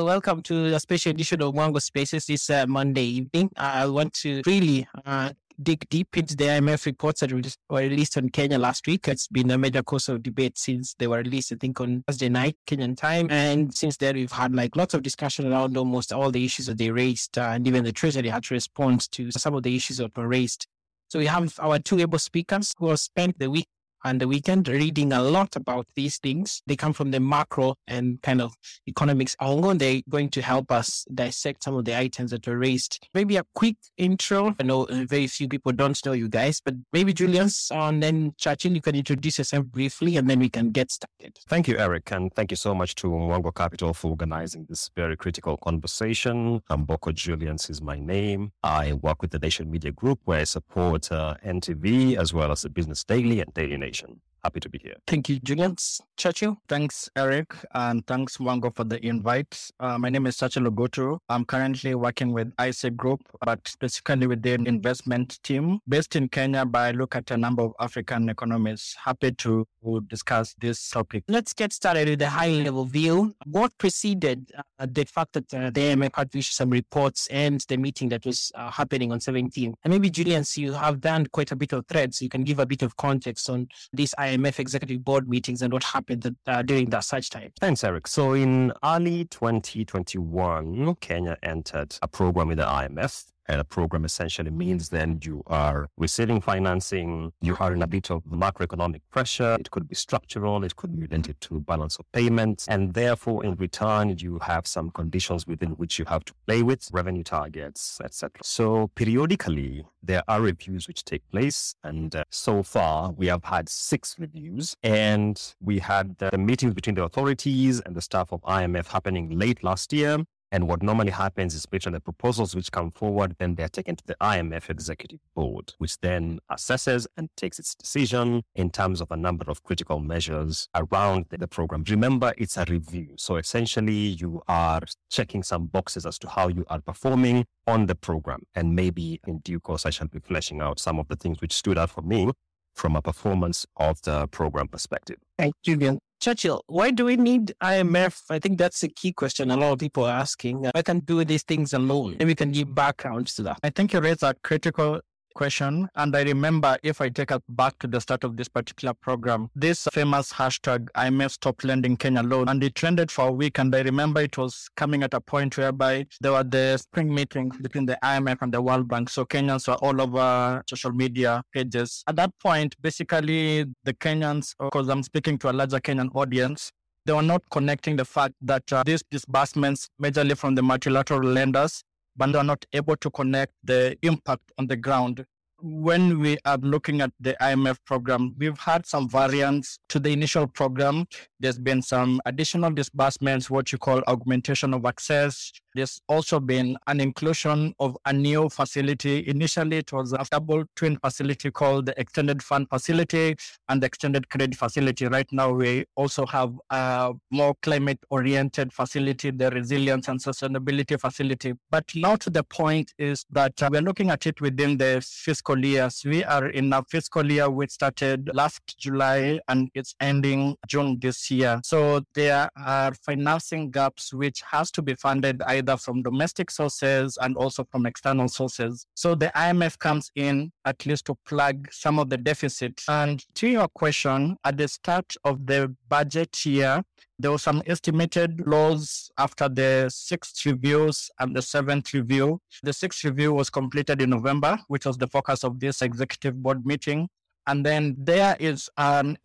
Welcome to a special edition of Mwango Spaces this uh, Monday evening. I want to really uh, dig deep into the IMF reports that were released on Kenya last week. It's been a major cause of debate since they were released, I think, on Thursday night, Kenyan time. And since then, we've had like lots of discussion around almost all the issues that they raised. Uh, and even the Treasury had to respond to some of the issues that were raised. So we have our two able speakers who have spent the week and the weekend reading a lot about these things. They come from the macro and kind of economics angle. They're going to help us dissect some of the items that were raised. Maybe a quick intro. I know very few people don't know you guys, but maybe Julians and then Churchill, you can introduce yourself briefly and then we can get started. Thank you, Eric. And thank you so much to Mwango Capital for organizing this very critical conversation. I'm Boko Julians is my name. I work with the Nation Media Group where I support uh, NTV as well as the Business Daily and Daily Nation. Foundation. Happy to be here. Thank you, Julian. Churchill. Thanks, Eric, and thanks, Mwango, for the invite. Uh, my name is Churchill Ogutu. I'm currently working with IC Group, but specifically with the investment team based in Kenya, but I look at a number of African economies. Happy to discuss this topic. Let's get started with the high level view. What preceded uh, the fact that uh, the IMF had issued some reports and the meeting that was uh, happening on 17? And maybe, Julian, you have done quite a bit of threads. So you can give a bit of context on these IMF executive board meetings and what happened uh, during that such time. Thanks, Eric. So in early 2021, Kenya entered a program with the IMF a program essentially means then you are receiving financing, you are in a bit of macroeconomic pressure. It could be structural, it could be related to balance of payments. And therefore, in return, you have some conditions within which you have to play with, revenue targets, etc. So periodically, there are reviews which take place. And uh, so far, we have had six reviews. And we had the meetings between the authorities and the staff of IMF happening late last year. And what normally happens is based on the proposals which come forward, then they're taken to the IMF executive board, which then assesses and takes its decision in terms of a number of critical measures around the program. Remember, it's a review. So essentially, you are checking some boxes as to how you are performing on the program. And maybe in due course, I shall be fleshing out some of the things which stood out for me from a performance of the program perspective. Thank you, Julian. Churchill, why do we need IMF? I think that's a key question a lot of people are asking. Uh, I can do these things alone. And we can give backgrounds to that. I think you raise a critical question. And I remember if I take us back to the start of this particular program, this famous hashtag IMF Stop Lending Kenya Loan, and it trended for a week. And I remember it was coming at a point whereby there were the spring meetings between the IMF and the World Bank. So Kenyans were all over social media pages. At that point, basically the Kenyans, because I'm speaking to a larger Kenyan audience, they were not connecting the fact that uh, these disbursements, majorly from the multilateral lenders, but they're not able to connect the impact on the ground. When we are looking at the IMF program, we've had some variants to the initial program. There's been some additional disbursements, what you call augmentation of access. There's also been an inclusion of a new facility. Initially, it was a double twin facility called the Extended Fund Facility and the Extended Credit Facility. Right now, we also have a more climate oriented facility, the Resilience and Sustainability Facility. But now to the point is that uh, we're looking at it within the fiscal years. We are in a fiscal year which started last July and it's ending June this year. So there are financing gaps which has to be funded either from domestic sources and also from external sources. So the IMF comes in at least to plug some of the deficit. And to your question, at the start of the budget year, there was some estimated loss after the sixth reviews and the seventh review. The sixth review was completed in November, which was the focus of this executive board meeting. And then there is an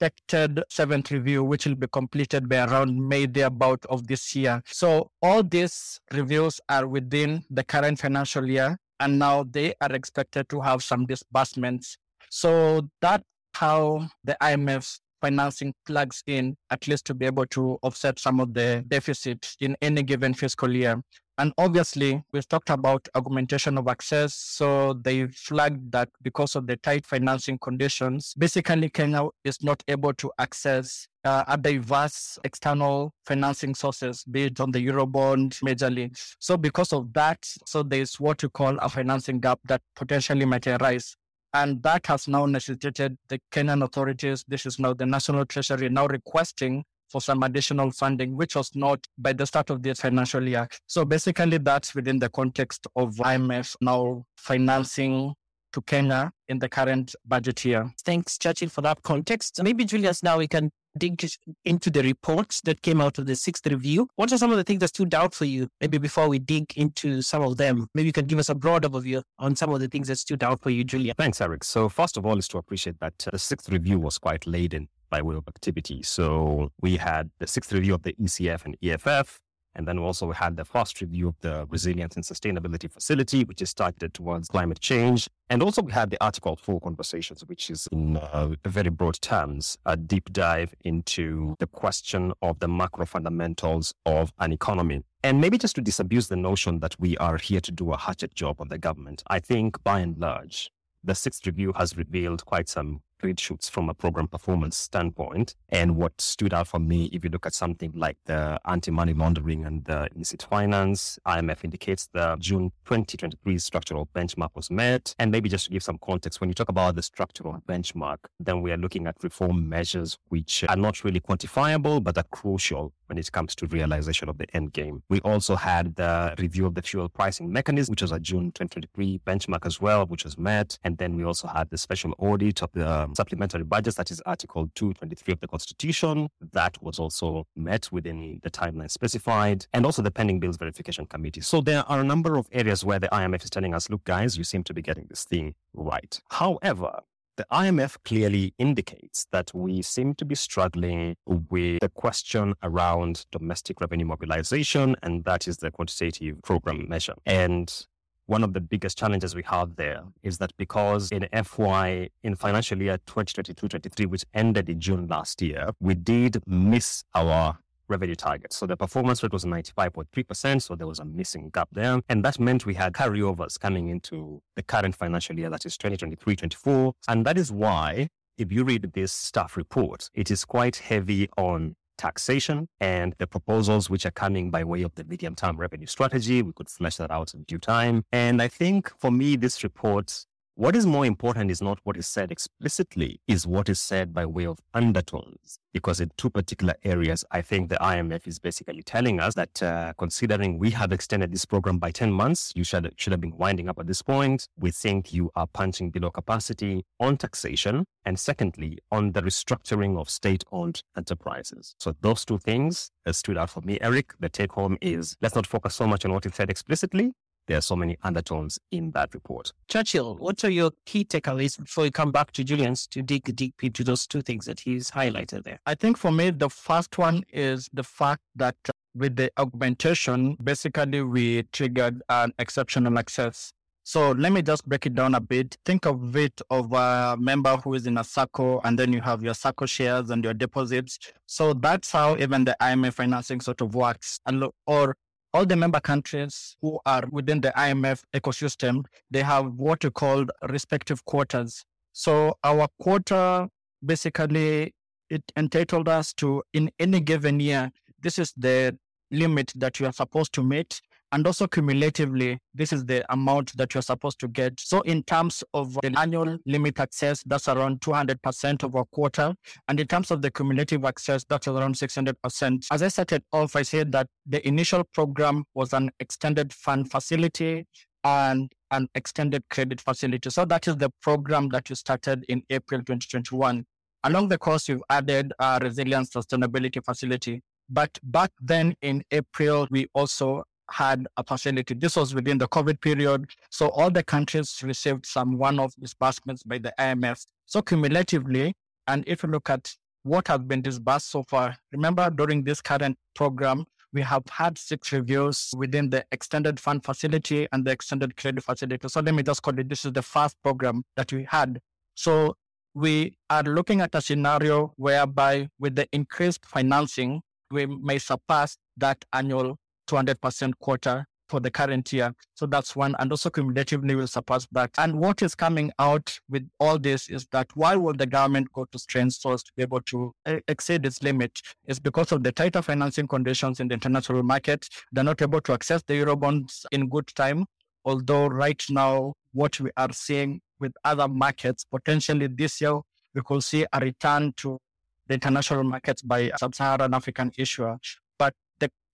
expected seventh review, which will be completed by around May, thereabout of this year. So all these reviews are within the current financial year, and now they are expected to have some disbursements. So that's how the IMF financing plugs in, at least to be able to offset some of the deficit in any given fiscal year. And obviously, we've talked about augmentation of access. So they flagged that because of the tight financing conditions, basically Kenya is not able to access uh, a diverse external financing sources based on the Eurobond majorly. So because of that, so there's what you call a financing gap that potentially might arise. And that has now necessitated the Kenyan authorities, this is now the National Treasury, now requesting for some additional funding, which was not by the start of the financial year. So basically, that's within the context of IMF now financing to Kenya in the current budget year. Thanks, Churchill, for that context. Maybe, Julians, now we can dig into the reports that came out of the sixth review. What are some of the things that stood out for you? Maybe before we dig into some of them, maybe you can give us a broad overview on some of the things that stood out for you, Julia. Thanks, Eric. So, first of all, is to appreciate that uh, the sixth review was quite laden by way of activity. So, we had the sixth review of the ECF and EFF. And then we also had the first review of the Resilience and Sustainability Facility, which is targeted towards climate change. And also we had the Article 4 conversations, which is in uh, very broad terms, a deep dive into the question of the macro fundamentals of an economy. And maybe just to disabuse the notion that we are here to do a hatchet job on the government, I think by and large, the sixth review has revealed quite some green shoots from a program performance standpoint. And what stood out for me, if you look at something like the anti-money laundering and the illicit finance, IMF indicates the June 2023 structural benchmark was met. And maybe just to give some context, when you talk about the structural benchmark, then we are looking at reform measures which are not really quantifiable, but are crucial when it comes to realization of the end game. We also had the review of the fuel pricing mechanism, which was a June 2023 benchmark as well, which was met. And then we also had the special audit of the Um, supplementary budgets, that is Article 223 of the Constitution. That was also met within the timeline specified, and also the pending bills verification committee. So there are a number of areas where the IMF is telling us, look, guys, you seem to be getting this thing right. However, the IMF clearly indicates that we seem to be struggling with the question around domestic revenue mobilization, and that is the quantitative program measure. And one of the biggest challenges we have there is that because in FY, in financial year 2022-23, which ended in June last year, we did miss our revenue target. So the performance rate was 95.3%. So there was a missing gap there. And that meant we had carryovers coming into the current financial year, that is 2023 24. And that is why, if you read this staff report, it is quite heavy on taxation and the proposals which are coming by way of the medium term revenue strategy. We could flesh that out in due time. And I think for me, this report what is more important is not what is said explicitly, is what is said by way of undertones. Because in two particular areas, I think the IMF is basically telling us that uh, considering we have extended this program by 10 months, you should, should have been winding up at this point. We think you are punching below capacity on taxation. And secondly, on the restructuring of state owned enterprises. So those two things stood out for me, Eric. The take home is let's not focus so much on what is said explicitly, there are so many undertones in that report. Churchill, what are your key takeaways before you come back to Julian's to dig deep into those two things that he's highlighted there? I think for me, the first one is the fact that with the augmentation, basically we triggered an exceptional access. So let me just break it down a bit. Think of it of a member who is in a circle, and then you have your circle shares and your deposits. So that's how even the IMF financing sort of works. And look, or all the member countries who are within the IMF ecosystem, they have what we call respective quotas. So our quota basically it entitled us to in any given year, this is the limit that you are supposed to meet and also cumulatively, this is the amount that you're supposed to get. So in terms of the annual limit access, that's around 200% of a quarter. And in terms of the cumulative access, that's around 600%. As I started off, I said that the initial program was an extended fund facility and an extended credit facility. So that is the program that you started in April 2021. Along the course, you've added a resilience sustainability facility. But back then in April, we also had a facility. This was within the COVID period. So all the countries received some one-off disbursements by the IMF. So cumulatively, and if you look at what has been disbursed so far, remember during this current program, we have had six reviews within the extended fund facility and the extended credit facility. So let me just call it this is the first program that we had. So we are looking at a scenario whereby with the increased financing, we may surpass that annual 200% quota for the current year. So that's one. And also cumulatively will surpass that. And what is coming out with all this is that why will the government go to strain source to be able to eh, exceed its limit? Is because of the tighter financing conditions in the international market. They're not able to access the Eurobonds in good time. Although right now, what we are seeing with other markets, potentially this year, we could see a return to the international markets by sub-Saharan African issuer.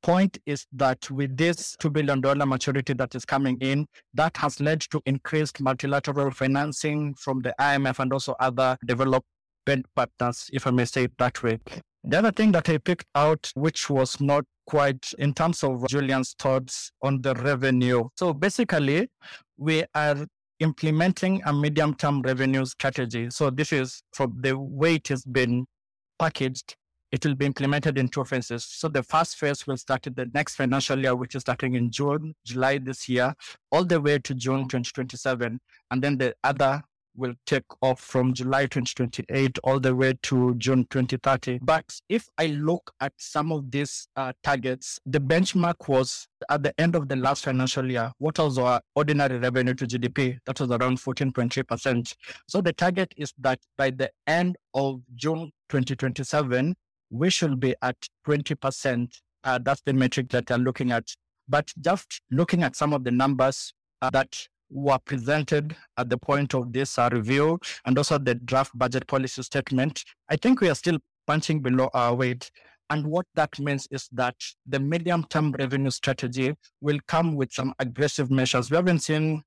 Point is that with this $2 billion maturity that is coming in, that has led to increased multilateral financing from the IMF and also other development partners, if I may say it that way. The other thing that I picked out, which was not quite in terms of Julian's thoughts on the revenue. So basically, we are implementing a medium term revenue strategy. So this is from the way it has been packaged. It will be implemented in two phases. So the first phase will start in the next financial year, which is starting in June, July this year, all the way to June 2027. And then the other will take off from July 2028 all the way to June 2030. But if I look at some of these uh, targets, the benchmark was at the end of the last financial year. What was our ordinary revenue to GDP? That was around 14.3%. So the target is that by the end of June 2027, we should be at 20%. Uh, that's the metric that I'm looking at. But just looking at some of the numbers uh, that were presented at the point of this uh, review and also the draft budget policy statement, I think we are still punching below our weight. And what that means is that the medium term revenue strategy will come with some aggressive measures. We haven't seen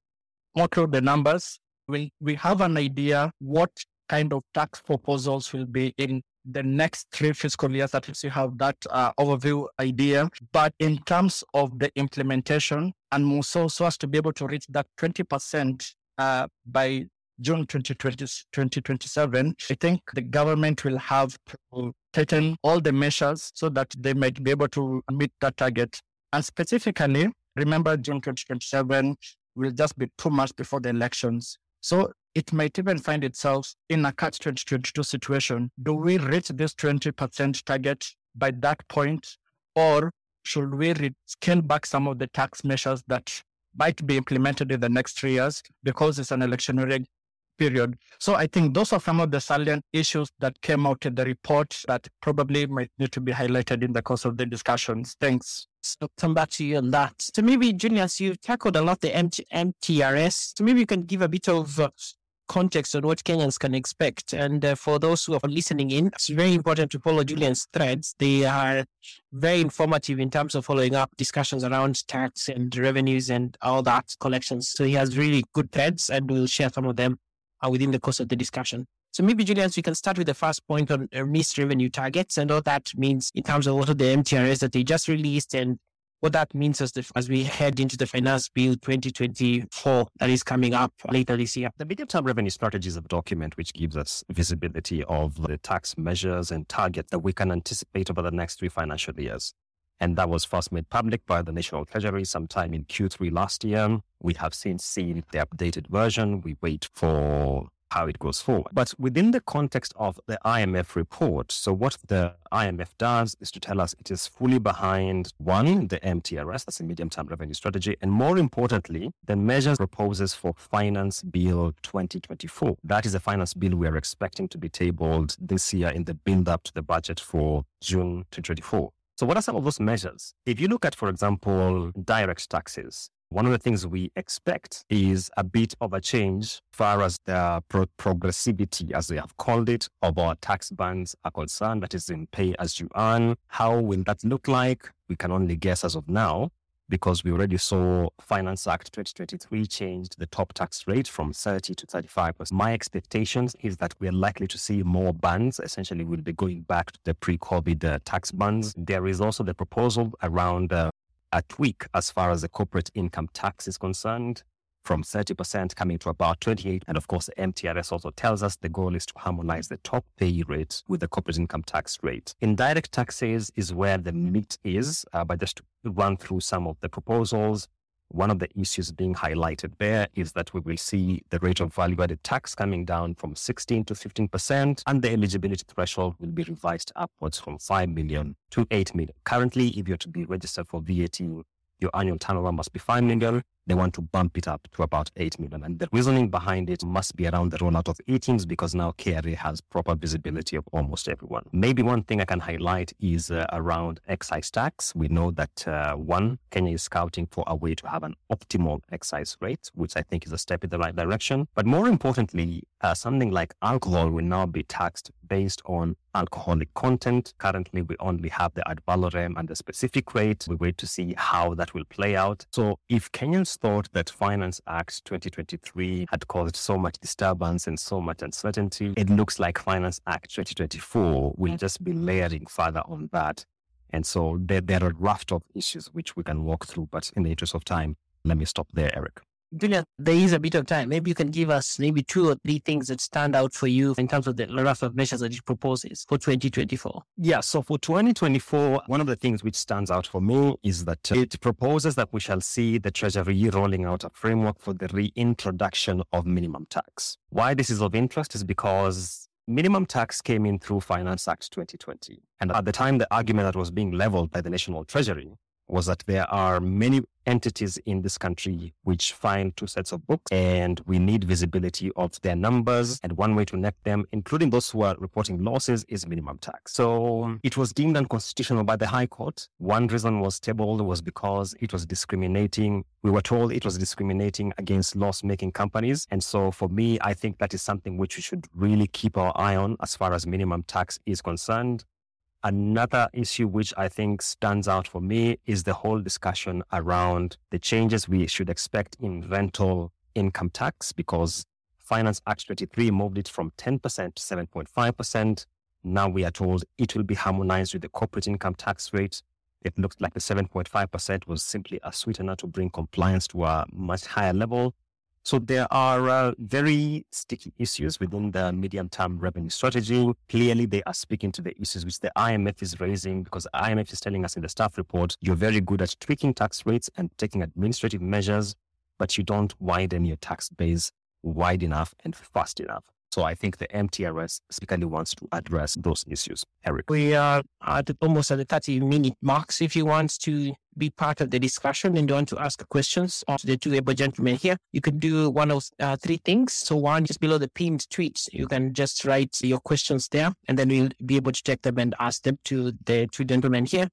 are the numbers. We, we have an idea what kind of tax proposals will be in the next three fiscal years that you have that uh, overview idea. But in terms of the implementation and more so, so as to be able to reach that 20% uh, by June 2020, 2027, I think the government will have to tighten all the measures so that they might be able to meet that target. And specifically, remember June 2027 will just be two months before the elections. So it might even find itself in a catch 2022 situation. Do we reach this 20% target by that point? Or should we re- scale back some of the tax measures that might be implemented in the next three years because it's an electionary period? So I think those are some of the salient issues that came out in the report that probably might need to be highlighted in the course of the discussions. Thanks. So come back to you on that. So maybe, Julians, you've tackled a lot the MT- MTRS. So maybe you can give a bit of uh, context on what Kenyans can expect. And uh, for those who are listening in, it's very important to follow Julian's threads. They are very informative in terms of following up discussions around tax and revenues and all that collections. So he has really good threads and we'll share some of them uh, within the course of the discussion. So maybe, Julian, we can start with the first point on uh, missed revenue targets and all that means in terms of what are the MTRS that they just released and what that means as, the, as we head into the finance bill 2024 that is coming up later this year. The medium term revenue strategy is a document which gives us visibility of the tax measures and targets that we can anticipate over the next three financial years. And that was first made public by the National Treasury sometime in Q3 last year. We have since seen the updated version. We wait for how it goes forward. But within the context of the IMF report, so what the IMF does is to tell us it is fully behind one, the MTRS, that's a medium term revenue strategy, and more importantly, the measures proposes for Finance Bill 2024. That is a finance bill we are expecting to be tabled this year in the build up to the budget for June 2024. So, what are some of those measures? If you look at, for example, direct taxes, one of the things we expect is a bit of a change far as the pro- progressivity, as they have called it, of our tax bands are concerned, that is in pay as you earn. How will that look like? We can only guess as of now because we already saw Finance Act 2023 changed the top tax rate from 30 to 35 My expectations is that we are likely to see more bands. Essentially, we'll be going back to the pre-COVID uh, tax bands. There is also the proposal around uh, a tweak as far as the corporate income tax is concerned from 30% coming to about 28. And of course, the MTRS also tells us the goal is to harmonize the top pay rate with the corporate income tax rate. Indirect taxes is where the meat is, uh, but just to run through some of the proposals. One of the issues being highlighted there is that we will see the rate of value added tax coming down from 16 to 15%, and the eligibility threshold will be revised upwards from 5 million to 8 million. Currently, if you're to be registered for VAT, your annual turnover must be 5 million they want to bump it up to about 8 million. And the reasoning behind it must be around the rollout of e-TIMS because now KRA has proper visibility of almost everyone. Maybe one thing I can highlight is uh, around excise tax. We know that uh, one, Kenya is scouting for a way to have an optimal excise rate, which I think is a step in the right direction. But more importantly, uh, something like alcohol will now be taxed based on alcoholic content. Currently, we only have the ad valorem and the specific rate. We wait to see how that will play out. So, if Kenyans thought that Finance Act 2023 had caused so much disturbance and so much uncertainty, it looks like Finance Act 2024 will just be layering further on that. And so there, there are a raft of issues which we can walk through, but in the interest of time, let me stop there, Eric. Julian, there is a bit of time. Maybe you can give us maybe two or three things that stand out for you in terms of the raft of measures that it proposes for 2024. Yeah, so for 2024, one of the things which stands out for me is that it proposes that we shall see the Treasury rolling out a framework for the reintroduction of minimum tax. Why this is of interest is because minimum tax came in through Finance Act 2020. And at the time, the argument that was being leveled by the National Treasury was that there are many entities in this country which file two sets of books and we need visibility of their numbers and one way to net them including those who are reporting losses is minimum tax. So it was deemed unconstitutional by the high court. One reason was tabled was because it was discriminating. We were told it was discriminating against loss making companies. And so for me i think that is something which we should really keep our eye on as far as minimum tax is concerned Another issue which I think stands out for me is the whole discussion around the changes we should expect in rental income tax because Finance Act 23 moved it from 10% to 7.5%. Now we are told it will be harmonized with the corporate income tax rate. It looks like the 7.5% was simply a sweetener to bring compliance to a much higher level. So there are uh, very sticky issues within the medium term revenue strategy. Clearly, they are speaking to the issues which the IMF is raising because IMF is telling us in the staff report, you're very good at tweaking tax rates and taking administrative measures, but you don't widen your tax base wide enough and fast enough. So I think the MTRS specifically wants to address those issues. Eric. We are at almost at the 30 minute marks. If you want to be part of the discussion and you want to ask questions to the two able gentlemen here, you can do one of uh, three things. So one, just below the pinned tweets, you can just write your questions there and then we'll be able to take them and ask them to the two gentlemen here.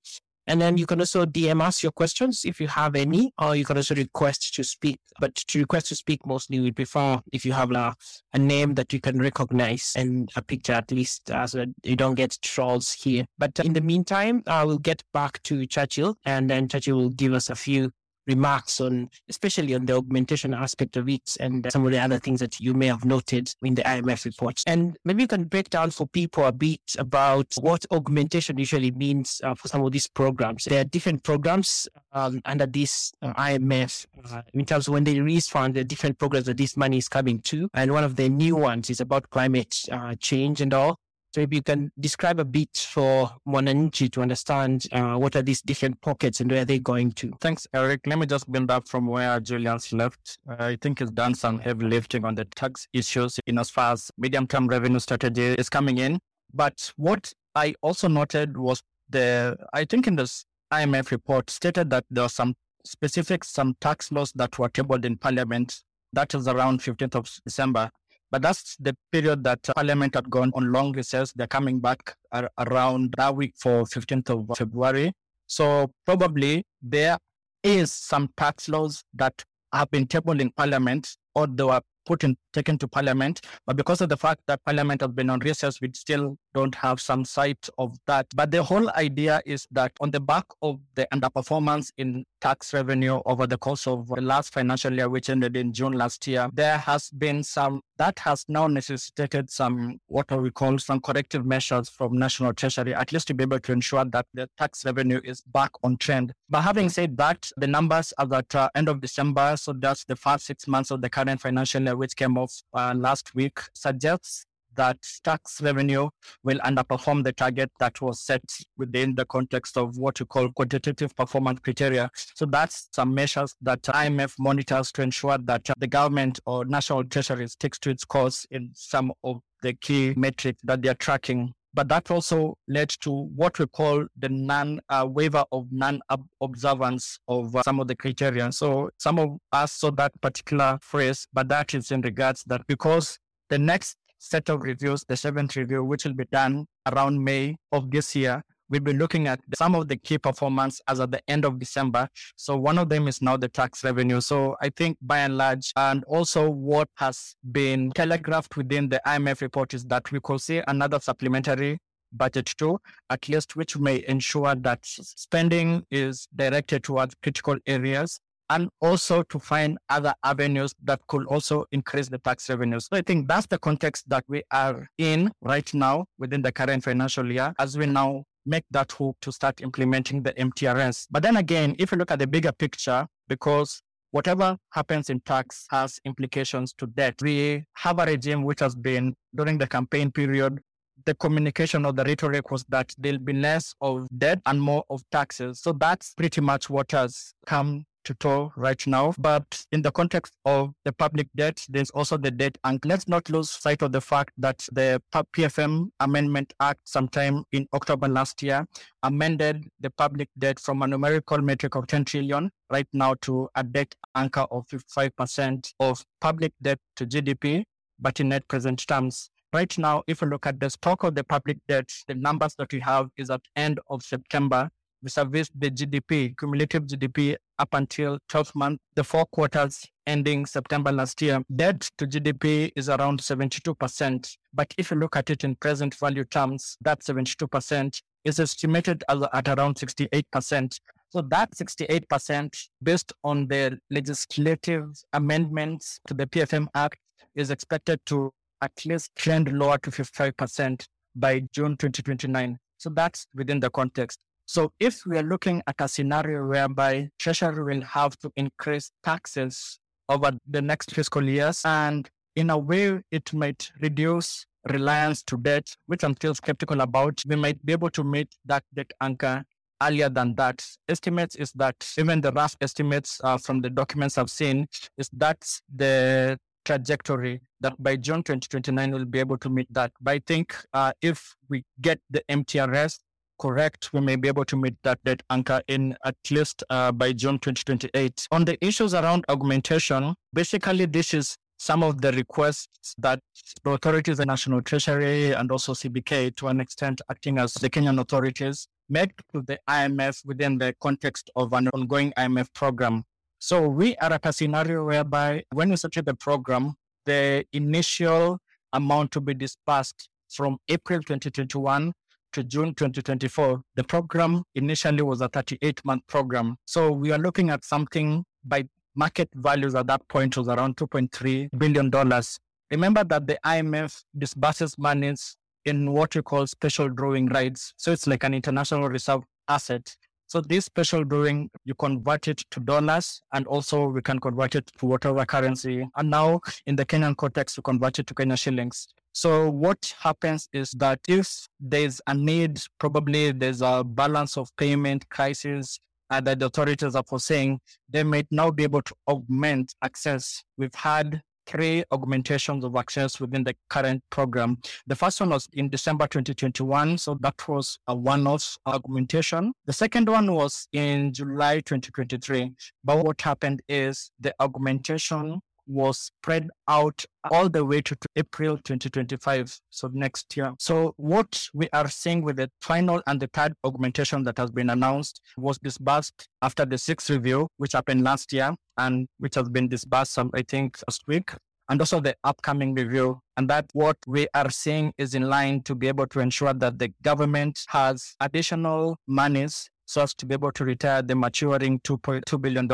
And then you can also DM us your questions if you have any, or you can also request to speak. But to request to speak, mostly we prefer if you have a, a name that you can recognize and a picture at least, uh, so you don't get trolls here. But in the meantime, I uh, will get back to Churchill, and then Churchill will give us a few remarks on, especially on the augmentation aspect of it and some of the other things that you may have noted in the IMF reports. And maybe you can break down for people a bit about what augmentation usually means uh, for some of these programs. There are different programs um, under this uh, IMF uh, in terms of when they release funds, are different programs that this money is coming to. And one of the new ones is about climate uh, change and all. So maybe you can describe a bit for Mwananchi to understand uh, what are these different pockets and where they're going to. Thanks, Eric. Let me just build up from where Julian's left. I think he's done some heavy lifting on the tax issues in as far as medium-term revenue strategy is coming in. But what I also noted was the, I think in this IMF report stated that there are some specific, some tax laws that were tabled in parliament. That is around 15th of December. But that's the period that Parliament had gone on long recess. They're coming back around that week for 15th of February. So probably there is some tax laws that have been tabled in Parliament or they were put in, taken to Parliament. But because of the fact that Parliament has been on recess, we still don't have some sight of that. But the whole idea is that on the back of the underperformance in tax revenue over the course of the last financial year, which ended in June last year, there has been some that has now necessitated some what we call some corrective measures from National Treasury, at least to be able to ensure that the tax revenue is back on trend. But having said that, the numbers at the uh, end of December, so that's the first six months of the current financial year, which came off uh, last week, suggests that tax revenue will underperform the target that was set within the context of what you call quantitative performance criteria. So that's some measures that IMF monitors to ensure that the government or national treasury sticks to its course in some of the key metrics that they're tracking. But that also led to what we call the non uh, waiver of non observance of uh, some of the criteria. So some of us saw that particular phrase, but that is in regards that because the next set of reviews, the seventh review, which will be done around May of this year, we'll be looking at some of the key performance as at the end of December. So one of them is now the tax revenue. So I think by and large, and also what has been telegraphed within the IMF report is that we could see another supplementary budget too, at least which may ensure that spending is directed towards critical areas and also to find other avenues that could also increase the tax revenues. So I think that's the context that we are in right now within the current financial year as we now make that hope to start implementing the MTRS. But then again, if you look at the bigger picture, because whatever happens in tax has implications to debt. We have a regime which has been during the campaign period the communication or the rhetoric was that there'll be less of debt and more of taxes. So that's pretty much what has come to right now. But in the context of the public debt, there's also the debt. And let's not lose sight of the fact that the PFM Amendment Act sometime in October last year amended the public debt from a numerical metric of 10 trillion right now to a debt anchor of 55% of public debt to GDP, but in net present terms. Right now, if you look at the stock of the public debt, the numbers that we have is at end of September vis-a-vis the GDP, cumulative GDP up until 12 months, the four quarters ending September last year, debt to GDP is around 72%. But if you look at it in present value terms, that 72% is estimated at around 68%. So that 68%, based on the legislative amendments to the PFM Act, is expected to at least trend lower to 55% by June 2029. So that's within the context. So if we are looking at a scenario whereby Treasury will have to increase taxes over the next fiscal years, and in a way it might reduce reliance to debt, which I'm still skeptical about, we might be able to meet that debt anchor earlier than that. Estimates is that even the rough estimates uh, from the documents I've seen is that the trajectory that by June 2029 we'll be able to meet that. But I think uh, if we get the MTRS correct, we may be able to meet that debt anchor in at least uh, by June 2028. On the issues around augmentation, basically this is some of the requests that the authorities, the National Treasury, and also CBK, to an extent, acting as the Kenyan authorities, made to the IMF within the context of an ongoing IMF program. So we are at a scenario whereby when we started the program, the initial amount to be disbursed from April 2021 to June 2024, the program initially was a 38 month program. So we are looking at something by market values at that point was around $2.3 billion. Remember that the IMF disburses monies in what we call special drawing rights. So it's like an international reserve asset. So this special drawing, you convert it to dollars and also we can convert it to whatever currency. And now in the Kenyan context, we convert it to Kenya shillings. So what happens is that if there's a need, probably there's a balance of payment crisis uh, that the authorities are foreseeing, they might now be able to augment access. We've had three augmentations of access within the current program. The first one was in December 2021, so that was a one-off augmentation. The second one was in July 2023. But what happened is the augmentation was spread out all the way to, April 2025, so next year. So what we are seeing with the final and the third augmentation that has been announced was disbursed after the sixth review, which happened last year and which has been disbursed, I think, last week. And also the upcoming review. And that what we are seeing is in line to be able to ensure that the government has additional monies so as to be able to retire the maturing $2.2 billion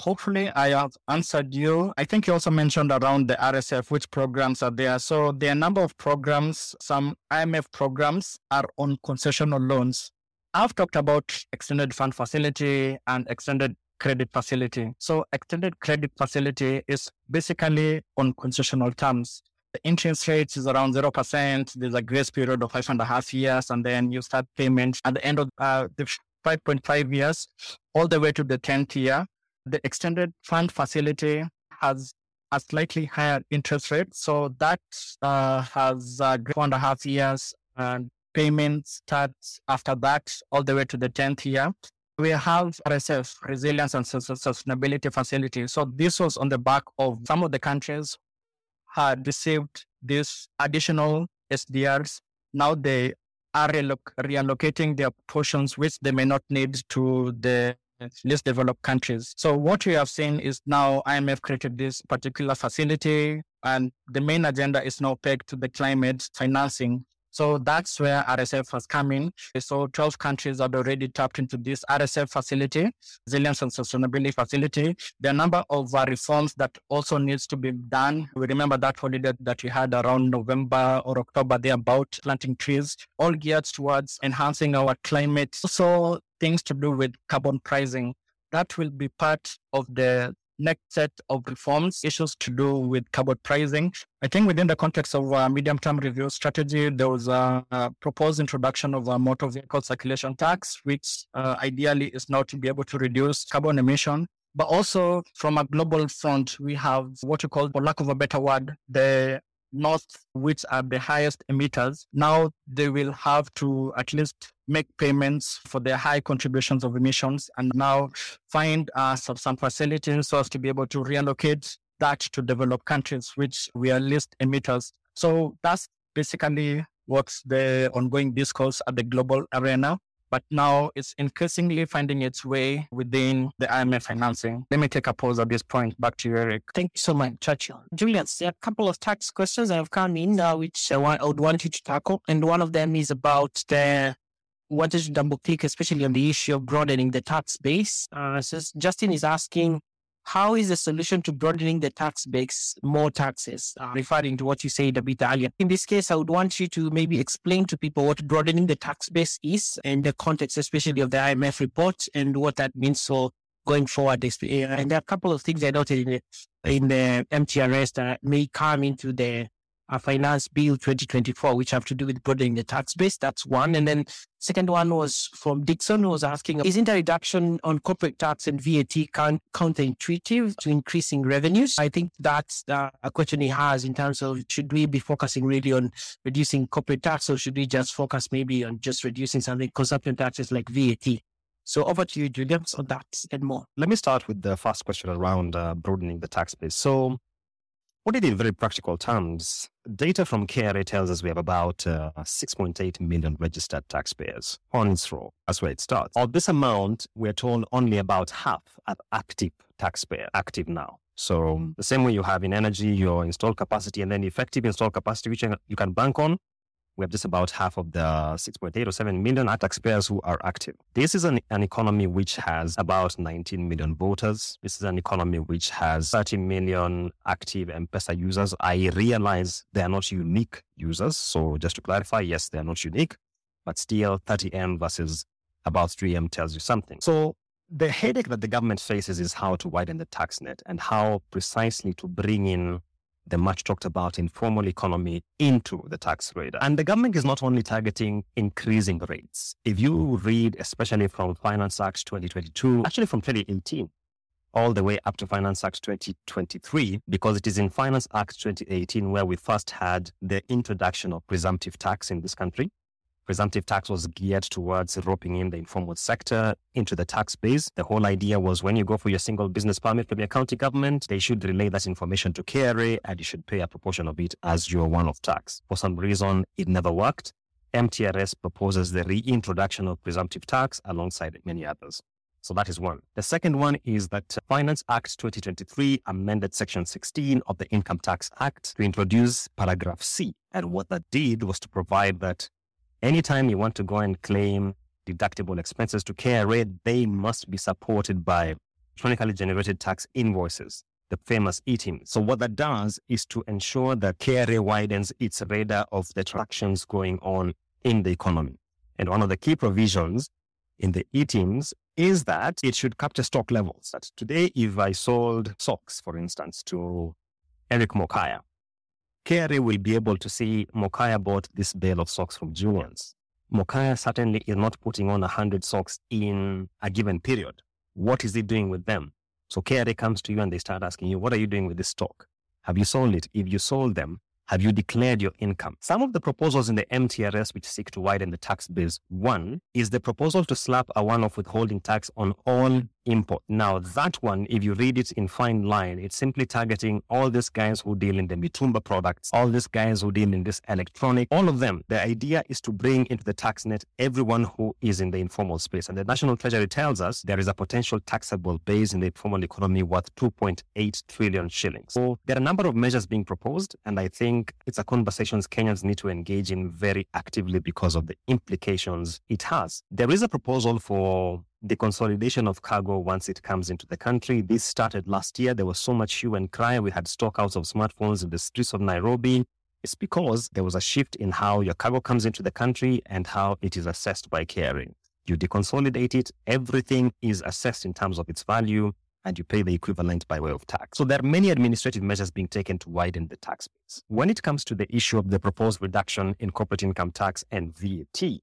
Hopefully, I have answered you. I think you also mentioned around the RSF, which programs are there. So, there are a number of programs. Some IMF programs are on concessional loans. I've talked about extended fund facility and extended credit facility. So, extended credit facility is basically on concessional terms. The interest rate is around 0%. There's a grace period of five and a half years, and then you start payment at the end of uh, the 5.5 years, all the way to the 10th year the extended fund facility has a slightly higher interest rate. So that uh, has uh, four and a half years and payment starts after that all the way to the 10th year. We have RSF, Resilience and Sustainability Facility. So this was on the back of some of the countries had received these additional SDRs. Now they are reallocating their portions which they may not need to the least developed countries. So what we have seen is now IMF created this particular facility and the main agenda is now pegged to the climate financing. So that's where RSF has come in. So 12 countries have already tapped into this RSF facility, resilience and sustainability facility. There are a number of reforms that also needs to be done. We remember that holiday that we had around November or October there about planting trees, all geared towards enhancing our climate. So things to do with carbon pricing. That will be part of the next set of reforms, issues to do with carbon pricing. I think within the context of a medium term review strategy, there was a, a, proposed introduction of a motor vehicle circulation tax, which uh, ideally is now to be able to reduce carbon emission. But also from a global front, we have what you call, for lack of a better word, the north, which are the highest emitters. Now they will have to at least make payments for their high contributions of emissions and now find uh, some facilities so as to be able to reallocate that to developed countries, which we are least emitters. So that's basically what's the ongoing discourse at the global arena. But now it's increasingly finding its way within the IMF financing. Let me take a pause at this point. Back to you, Eric. Thank you so much, Churchill. Julians, there are a couple of tax questions that have come in, uh, which I would want you to tackle. And one of them is about the wanted to double click, especially on the issue of broadening the tax base. Uh, so Justin is asking, how is the solution to broadening the tax base more taxes? Uh, referring to what you said a bit earlier. In this case, I would want you to maybe explain to people what broadening the tax base is in the context, especially of the IMF report and what that means for going forward. And there are a couple of things I noted in the, in the MTRS that may come into the a finance bill 2024, which have to do with broadening the tax base. That's one. And then second one was from Dixon, who was asking, isn't a reduction on corporate tax and VAT counterintuitive to increasing revenues? I think that's uh, a question he has in terms of should we be focusing really on reducing corporate tax or should we just focus maybe on just reducing something consumption taxes like VAT? So over to you, Julian, on that and more. Let me start with the first question around uh, broadening the tax base. So what it in very practical terms, data from KRA tells us we have about uh, 6.8 million registered taxpayers on its roll. That's where it starts. Of this amount, we're told only about half are active taxpayer, active now. So the same way you have in energy, your installed capacity and then effective installed capacity, which you can bank on, we have just about half of the 6.8 or 7 million taxpayers who are active. This is an, an economy which has about 19 million voters. This is an economy which has 30 million active M-Pesa users. I realize they are not unique users. So just to clarify, yes, they are not unique, but still 30M versus about 3M tells you something. So the headache that the government faces is how to widen the tax net and how precisely to bring in the much talked about informal economy into the tax radar. And the government is not only targeting increasing rates. If you read, especially from Finance Act 2022, actually from 2018, all the way up to Finance Act 2023, because it is in Finance Act 2018 where we first had the introduction of presumptive tax in this country. Presumptive tax was geared towards roping in the informal sector into the tax base. The whole idea was when you go for your single business permit from your county government, they should relay that information to KRA and you should pay a proportion of it as your one off tax. For some reason, it never worked. MTRS proposes the reintroduction of presumptive tax alongside many others. So that is one. The second one is that Finance Act 2023 amended Section 16 of the Income Tax Act to introduce paragraph C. And what that did was to provide that Anytime you want to go and claim deductible expenses to KRA, they must be supported by electronically generated tax invoices, the famous ETIM. So what that does is to ensure that KRA widens its radar of the transactions going on in the economy. And one of the key provisions in the ETIMs is that it should capture stock levels. That today, if I sold socks, for instance, to Eric Mokaya, KRA will be able to see Mokaya bought this bale of socks from Julian's. Mokaya certainly is not putting on 100 socks in a given period. What is he doing with them? So KRA comes to you and they start asking you, what are you doing with this stock? Have you sold it? If you sold them, have you declared your income? Some of the proposals in the MTRS which seek to widen the tax base, one is the proposal to slap a one-off withholding tax on all import. Now, that one, if you read it in fine line, it's simply targeting all these guys who deal in the Mitumba products, all these guys who deal in this electronic, all of them. The idea is to bring into the tax net everyone who is in the informal space. And the National Treasury tells us there is a potential taxable base in the informal economy worth 2.8 trillion shillings. So there are a number of measures being proposed, and I think it's a conversation Kenyans need to engage in very actively because of the implications it has. There is a proposal for the consolidation of cargo once it comes into the country. This started last year. There was so much hue and cry. We had stockouts of smartphones in the streets of Nairobi. It's because there was a shift in how your cargo comes into the country and how it is assessed by KRA. You deconsolidate it, everything is assessed in terms of its value, and you pay the equivalent by way of tax. So there are many administrative measures being taken to widen the tax base. When it comes to the issue of the proposed reduction in corporate income tax and VAT,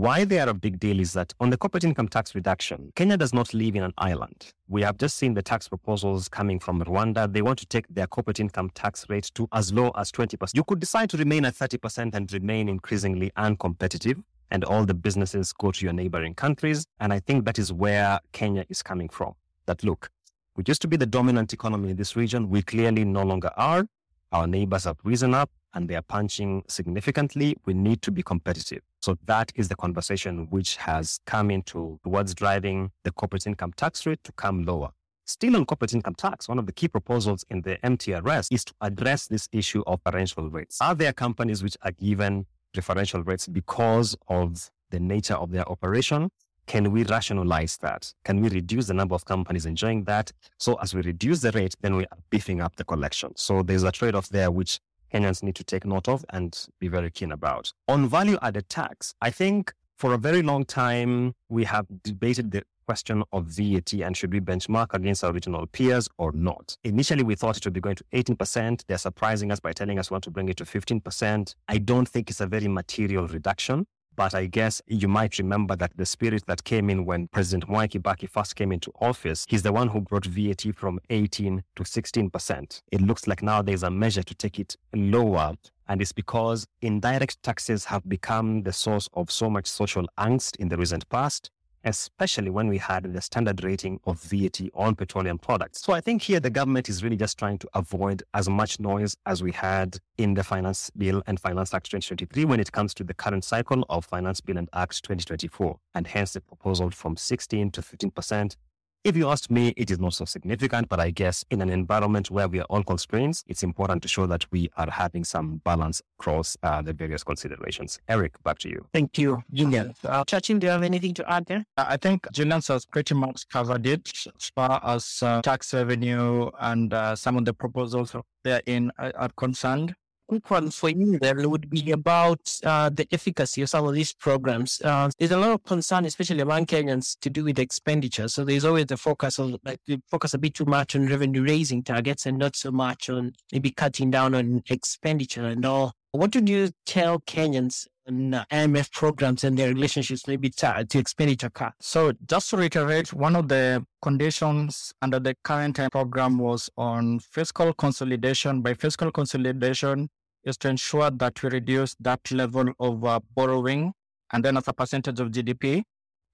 why they are a big deal is that on the corporate income tax reduction, Kenya does not live in an island. We have just seen the tax proposals coming from Rwanda. They want to take their corporate income tax rate to as low as 20%. You could decide to remain at 30% and remain increasingly uncompetitive, and all the businesses go to your neighboring countries. And I think that is where Kenya is coming from. That look, we used to be the dominant economy in this region. We clearly no longer are. Our neighbors have risen up and they are punching significantly. We need to be competitive. So that is the conversation which has come into towards driving the corporate income tax rate to come lower. Still on corporate income tax, one of the key proposals in the MTRS is to address this issue of preferential rates. Are there companies which are given preferential rates because of the nature of their operation? Can we rationalize that? Can we reduce the number of companies enjoying that? So as we reduce the rate, then we are beefing up the collection. So there's a trade-off there which Kenyans need to take note of and be very keen about. On value added tax, I think for a very long time, we have debated the question of VAT and should we benchmark against our regional peers or not. Initially, we thought it would be going to 18%. They're surprising us by telling us we want to bring it to 15%. I don't think it's a very material reduction. But I guess you might remember that the spirit that came in when President Mwai Kibaki first came into office, he's the one who brought VAT from 18 to 16%. It looks like now there's a measure to take it lower. And it's because indirect taxes have become the source of so much social angst in the recent past especially when we had the standard rating of VAT on petroleum products. So I think here the government is really just trying to avoid as much noise as we had in the Finance Bill and Finance Act 2023 when it comes to the current cycle of Finance Bill and Act 2024, and hence the proposal from 16 to 15% if you ask me, it is not so significant, but I guess in an environment where we are all constrained, it's important to show that we are having some balance across uh, the various considerations. Eric, back to you. Thank you, Julian. Uh, Chachim, do you have anything to add there? I think Julian has pretty much covered it as far as uh, tax revenue and uh, some of the proposals therein are concerned quick one for you then would be about uh, the efficacy of some of these programs. Uh, there's a lot of concern, especially among Kenyans, to do with expenditure. So there's always the focus on, like, focus a bit too much on revenue raising targets and not so much on maybe cutting down on expenditure and all. What would you tell Kenyans on uh, IMF programs and their relationships maybe to, to expenditure cut? So just to reiterate, one of the conditions under the current program was on fiscal consolidation. By fiscal consolidation, is to ensure that we reduce that level of uh, borrowing and then as a percentage of GDP.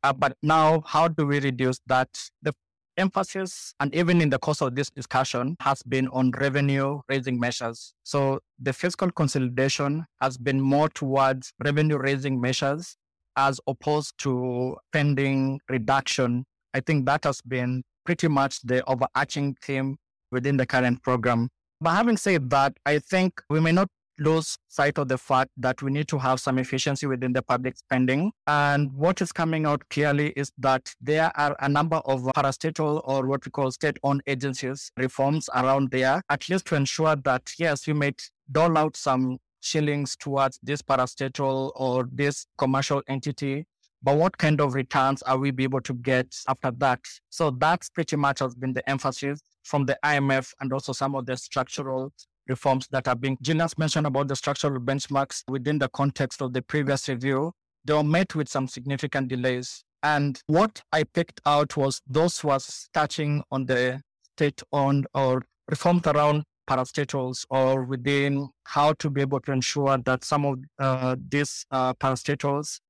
Uh, but now, how do we reduce that? The emphasis, and even in the course of this discussion, has been on revenue raising measures. So the fiscal consolidation has been more towards revenue raising measures as opposed to spending reduction. I think that has been pretty much the overarching theme within the current program. But having said that, I think we may not lose sight of the fact that we need to have some efficiency within the public spending. And what is coming out clearly is that there are a number of parastatal or what we call state owned agencies reforms around there, at least to ensure that, yes, we may dole out some shillings towards this parastatal or this commercial entity. But what kind of returns are we be able to get after that? So that's pretty much has been the emphasis from the IMF and also some of the structural reforms that are being. Julians mentioned about the structural benchmarks within the context of the previous review. They were met with some significant delays. And what I picked out was those was touching on the state owned or reforms around parastatals or within how to be able to ensure that some of uh, these uh, parastatals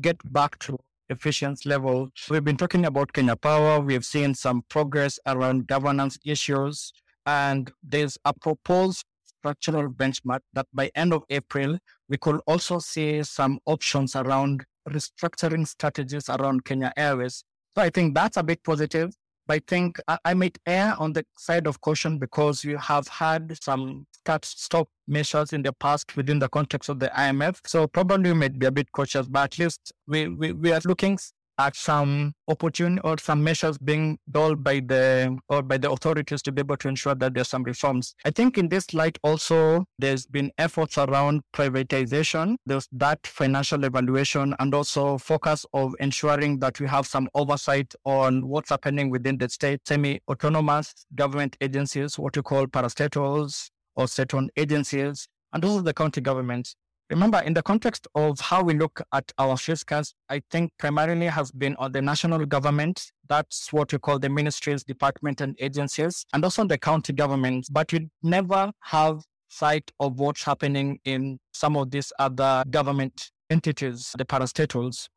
get back to efficiency level. We've been talking about Kenya Power. We've seen some progress around governance issues. And there's a proposed structural benchmark that by end of April, we could also see some options around restructuring strategies around Kenya Airways. So I think that's a bit positive. But I think I, I might err on the side of caution because we have had some start stop measures in the past within the context of the IMF. So probably we might be a bit cautious, but at least we, we, we are looking at some opportunity or some measures being done by the or by the authorities to be able to ensure that there's some reforms. I think in this light also there's been efforts around privatization. There's that financial evaluation and also focus of ensuring that we have some oversight on what's happening within the state semi-autonomous government agencies, what you call parastatals or state-owned agencies, and also the county governments. Remember, in the context of how we look at our fiscals, I think primarily has been on the national government. That's what we call the ministries, department, and agencies, and also the county governments. But we never have sight of what's happening in some of these other government entities, the parastatals,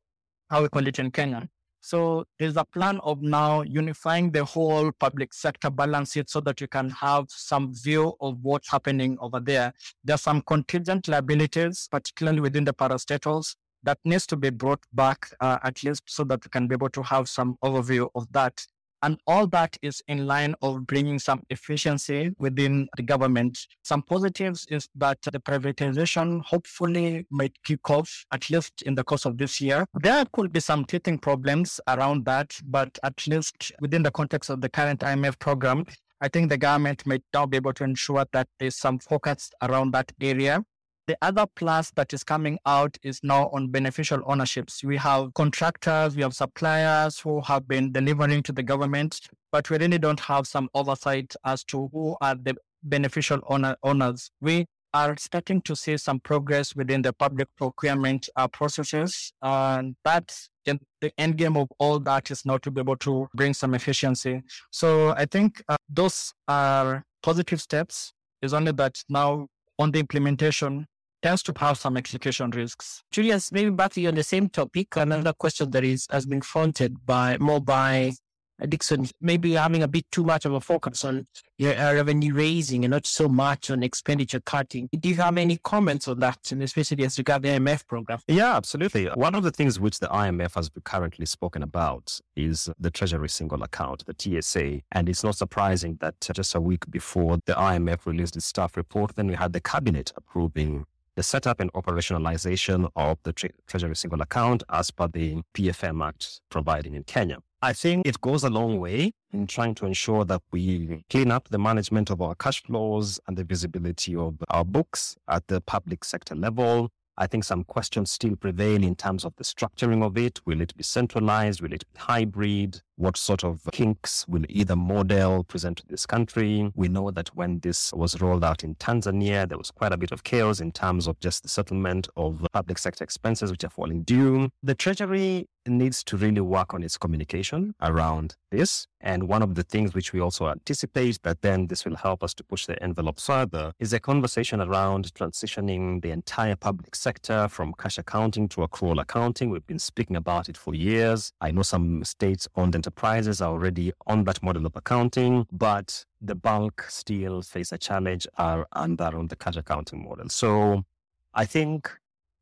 how we call it in Kenya. So there's a plan of now unifying the whole public sector balance sheet so that you can have some view of what's happening over there. There's some contingent liabilities, particularly within the parastatals, that needs to be brought back uh, at least so that we can be able to have some overview of that. And all that is in line of bringing some efficiency within the government. Some positives is that the privatization hopefully might kick off at least in the course of this year. There could be some teething problems around that, but at least within the context of the current IMF program, I think the government might now be able to ensure that there's some focus around that area. The other plus that is coming out is now on beneficial ownerships. We have contractors, we have suppliers who have been delivering to the government, but we really don't have some oversight as to who are the beneficial owner, owners. We are starting to see some progress within the public procurement uh, processes. And that's the end game of all that is now to be able to bring some efficiency. So I think uh, those are positive steps. It's only that now on the implementation, tends to have some execution risks. Julius, maybe back to you on the same topic. Another question that is has been fronted by more by Dixon, maybe having a bit too much of a focus on your revenue raising and not so much on expenditure cutting. Do you have any comments on that, and especially as regard the IMF program? Yeah, absolutely. One of the things which the IMF has currently spoken about is the Treasury Single Account, the TSA. And it's not surprising that just a week before the IMF released its staff report, then we had the cabinet approving the setup and operationalization of the tre- Treasury Single Account as per the PFM Act providing in Kenya. I think it goes a long way in trying to ensure that we clean up the management of our cash flows and the visibility of our books at the public sector level. I think some questions still prevail in terms of the structuring of it. Will it be centralized? Will it be hybrid? What sort of kinks will either model present to this country? We know that when this was rolled out in Tanzania, there was quite a bit of chaos in terms of just the settlement of public sector expenses which are falling due. The Treasury needs to really work on its communication around this. And one of the things which we also anticipate that then this will help us to push the envelope further is a conversation around transitioning the entire public sector from cash accounting to accrual accounting. We've been speaking about it for years. I know some state owned enterprises are already on that model of accounting, but the bulk still face a challenge are under on the cash accounting model. So I think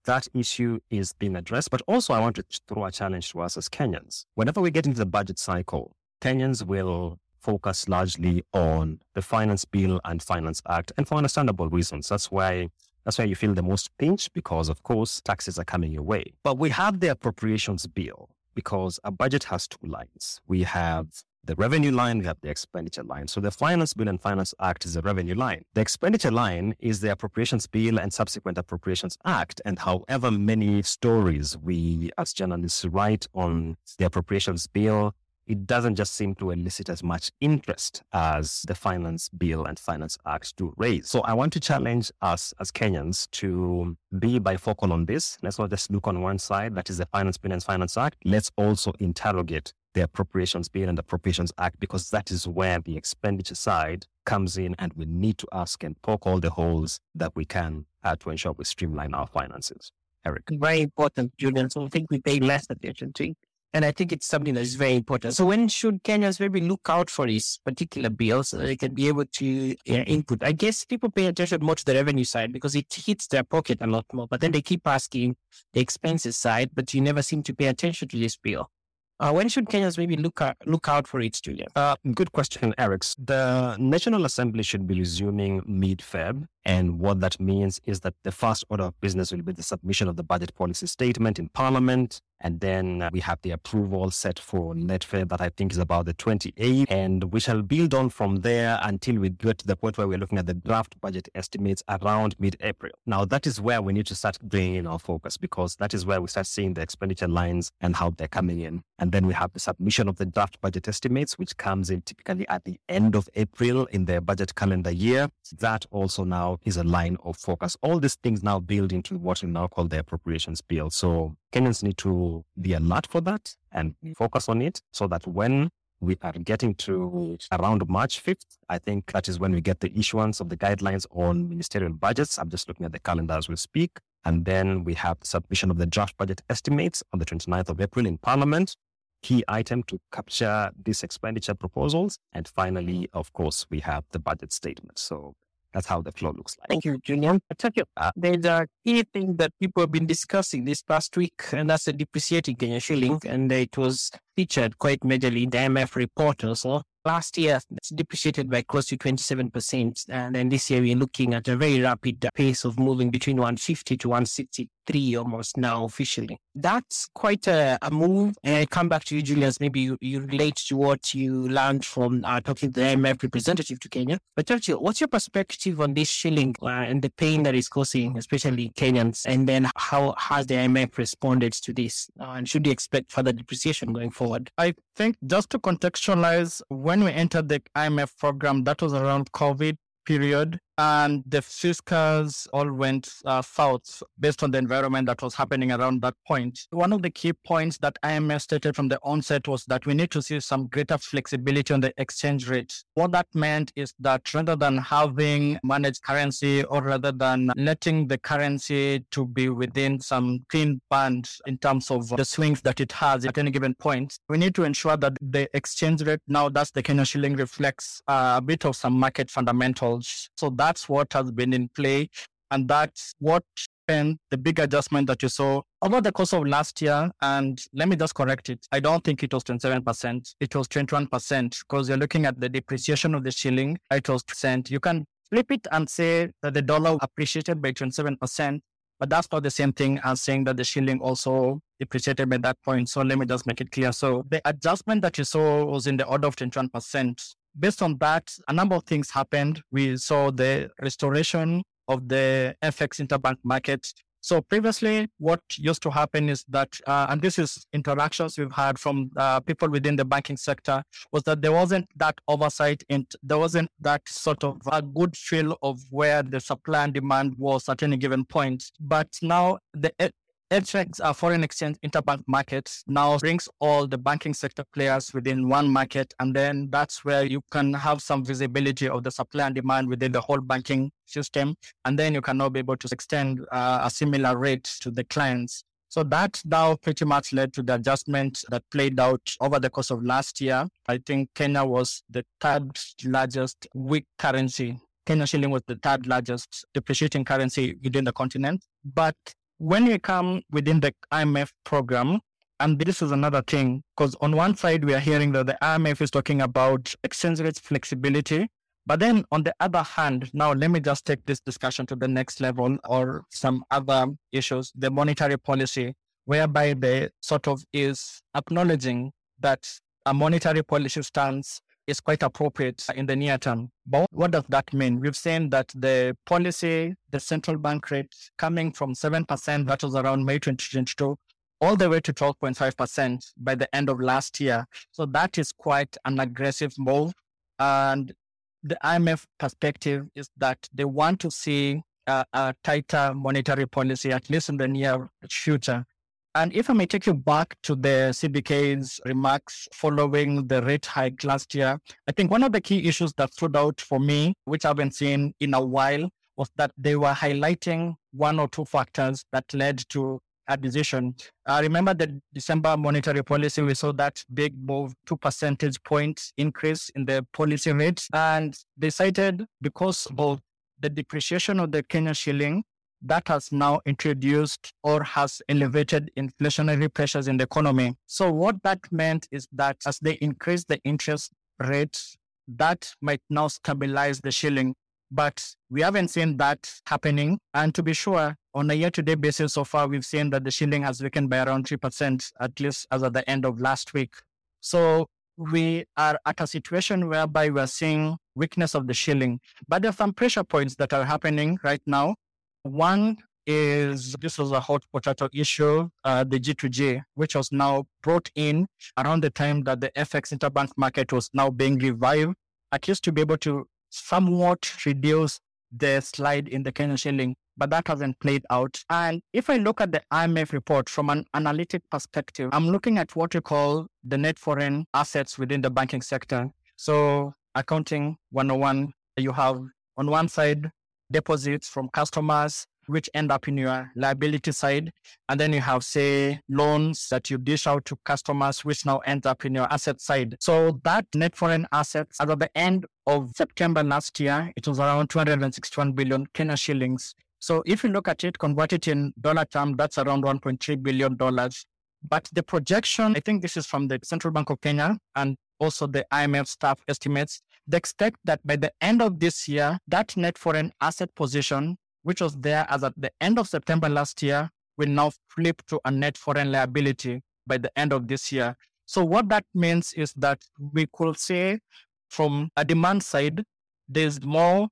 that issue is being addressed. But also, I want to throw a challenge to us as Kenyans. Whenever we get into the budget cycle, Kenyans will focus largely on the Finance Bill and Finance Act, and for understandable reasons. That's why that's why you feel the most pinch because, of course, taxes are coming your way. But we have the appropriations bill because a budget has two lines. We have the revenue line, we have the expenditure line. So the Finance Bill and Finance Act is the revenue line. The expenditure line is the Appropriations Bill and subsequent Appropriations Act. And however many stories we as journalists write on the Appropriations Bill, it doesn't just seem to elicit as much interest as the Finance Bill and Finance Act do raise. So I want to challenge us as Kenyans to be bifocal on this. Let's not just look on one side, that is the Finance Bill and Finance Act. Let's also interrogate the Appropriations Bill and the Appropriations Act because that is where the expenditure side comes in and we need to ask and poke all the holes that we can uh, to ensure we streamline our finances. Eric. Very important, Julian. So I think we pay less attention to. And I think it's something that is very important. So when should Kenyans maybe look out for this particular bill so they can be able to input? I guess people pay attention more to the revenue side because it hits their pocket a lot more. But then they keep asking the expenses side, but you never seem to pay attention to this bill. Uh, when should Kenyans maybe look out, look out for it, Julian? Uh, good question, Eric. The National Assembly should be resuming mid-Feb. And what that means is that the first order of business will be the submission of the budget policy statement in Parliament. And then uh, we have the approval set for NetFed that I think is about the 28th. And we shall build on from there until we get to the point where we're looking at the draft budget estimates around mid April. Now, that is where we need to start bringing in our focus because that is where we start seeing the expenditure lines and how they're coming in. And then we have the submission of the draft budget estimates, which comes in typically at the end of April in the budget calendar year. That also now is a line of focus. All these things now build into what we now call the appropriations bill. So Kenyans need to be alert for that and mm. focus on it so that when we are getting to around March 5th, I think that is when we get the issuance of the guidelines on ministerial budgets. I'm just looking at the calendar as we speak. And then we have the submission of the draft budget estimates on the 29th of April in Parliament. Key item to capture these expenditure proposals. And finally, of course, we have the budget statement. So that's how the flow looks like. Thank you, Julian. Tell you, uh, there's a key thing that people have been discussing this past week, and that's the depreciating Kenya shilling. And it was featured quite majorly in the IMF report also. Last year, it's depreciated by close to 27%. And then this year, we're looking at a very rapid pace of moving between 150 to 160 three almost now officially. That's quite a, a move. And I come back to you, Julius. Maybe you, you relate to what you learned from uh, talking to the IMF representative to Kenya. But you, what's your perspective on this shilling uh, and the pain that is causing, especially Kenyans? And then how has the IMF responded to this? Uh, and should we expect further depreciation going forward? I think just to contextualize, when we entered the IMF program, that was around COVID period and the fiscals all went uh, south based on the environment that was happening around that point. One of the key points that IMF stated from the onset was that we need to see some greater flexibility on the exchange rate. What that meant is that rather than having managed currency or rather than letting the currency to be within some clean band in terms of the swings that it has at any given point, we need to ensure that the exchange rate now that's the Kenya shilling reflects uh, a bit of some market fundamentals. So that that's what has been in play. And that's what been the big adjustment that you saw over the course of last year. And let me just correct it. I don't think it was 27%. It was 21% because you're looking at the depreciation of the shilling. It was percent. You can flip it and say that the dollar appreciated by 27%, but that's not the same thing as saying that the shilling also depreciated by that point. So let me just make it clear. So the adjustment that you saw was in the order of 21% based on that, a number of things happened. We saw the restoration of the FX interbank market. So previously, what used to happen is that, uh, and this is interactions we've had from uh, people within the banking sector, was that there wasn't that oversight and there wasn't that sort of a good feel of where the supply and demand was at any given point. But now the FX, uh, foreign exchange interbank markets, now brings all the banking sector players within one market. And then that's where you can have some visibility of the supply and demand within the whole banking system. And then you can now be able to extend uh, a similar rate to the clients. So that now pretty much led to the adjustment that played out over the course of last year. I think Kenya was the third largest weak currency. Kenya shilling was the third largest depreciating currency within the continent. But when we come within the IMF program, and this is another thing, because on one side, we are hearing that the IMF is talking about exchange rate flexibility. But then on the other hand, now let me just take this discussion to the next level or some other issues, the monetary policy, whereby they sort of is acknowledging that a monetary policy stance is quite appropriate in the near term. But what does that mean? We've seen that the policy, the central bank rate coming from 7%, that was around May 2022, all the way to 12.5% by the end of last year. So that is quite an aggressive move. And the IMF perspective is that they want to see a, a tighter monetary policy, at least in the near future. And if I may take you back to the CBK's remarks following the rate hike last year, I think one of the key issues that stood out for me, which I haven't seen in a while, was that they were highlighting one or two factors that led to a decision. I remember the December monetary policy, we saw that big move, two percentage points increase in the policy rate. And they cited because of the depreciation of the Kenya shilling, that has now introduced or has elevated inflationary pressures in the economy. So, what that meant is that as they increase the interest rates, that might now stabilize the shilling. But we haven't seen that happening. And to be sure, on a year to date basis so far, we've seen that the shilling has weakened by around 3%, at least as of the end of last week. So we are at a situation whereby we're seeing weakness of the shilling. But there are some pressure points that are happening right now. One is this was a hot potato issue, uh, the G2G, which was now brought in around the time that the FX interbank market was now being revived, at least to be able to somewhat reduce the slide in the Kenyan shilling, but that hasn't played out. And if I look at the IMF report from an analytic perspective, I'm looking at what we call the net foreign assets within the banking sector. So accounting 101, you have on one side deposits from customers, which end up in your liability side. And then you have, say, loans that you dish out to customers, which now end up in your asset side. So that net foreign assets, as of the end of September last year, it was around 261 billion Kenya shillings. So if you look at it, convert it in dollar term, that's around 1.3 billion dollars. But the projection, I think this is from the Central Bank of Kenya and also the IMF staff estimates, they expect that by the end of this year, that net foreign asset position which was there as at the end of September last year, will now flip to a net foreign liability by the end of this year. So, what that means is that we could say from a demand side, there's more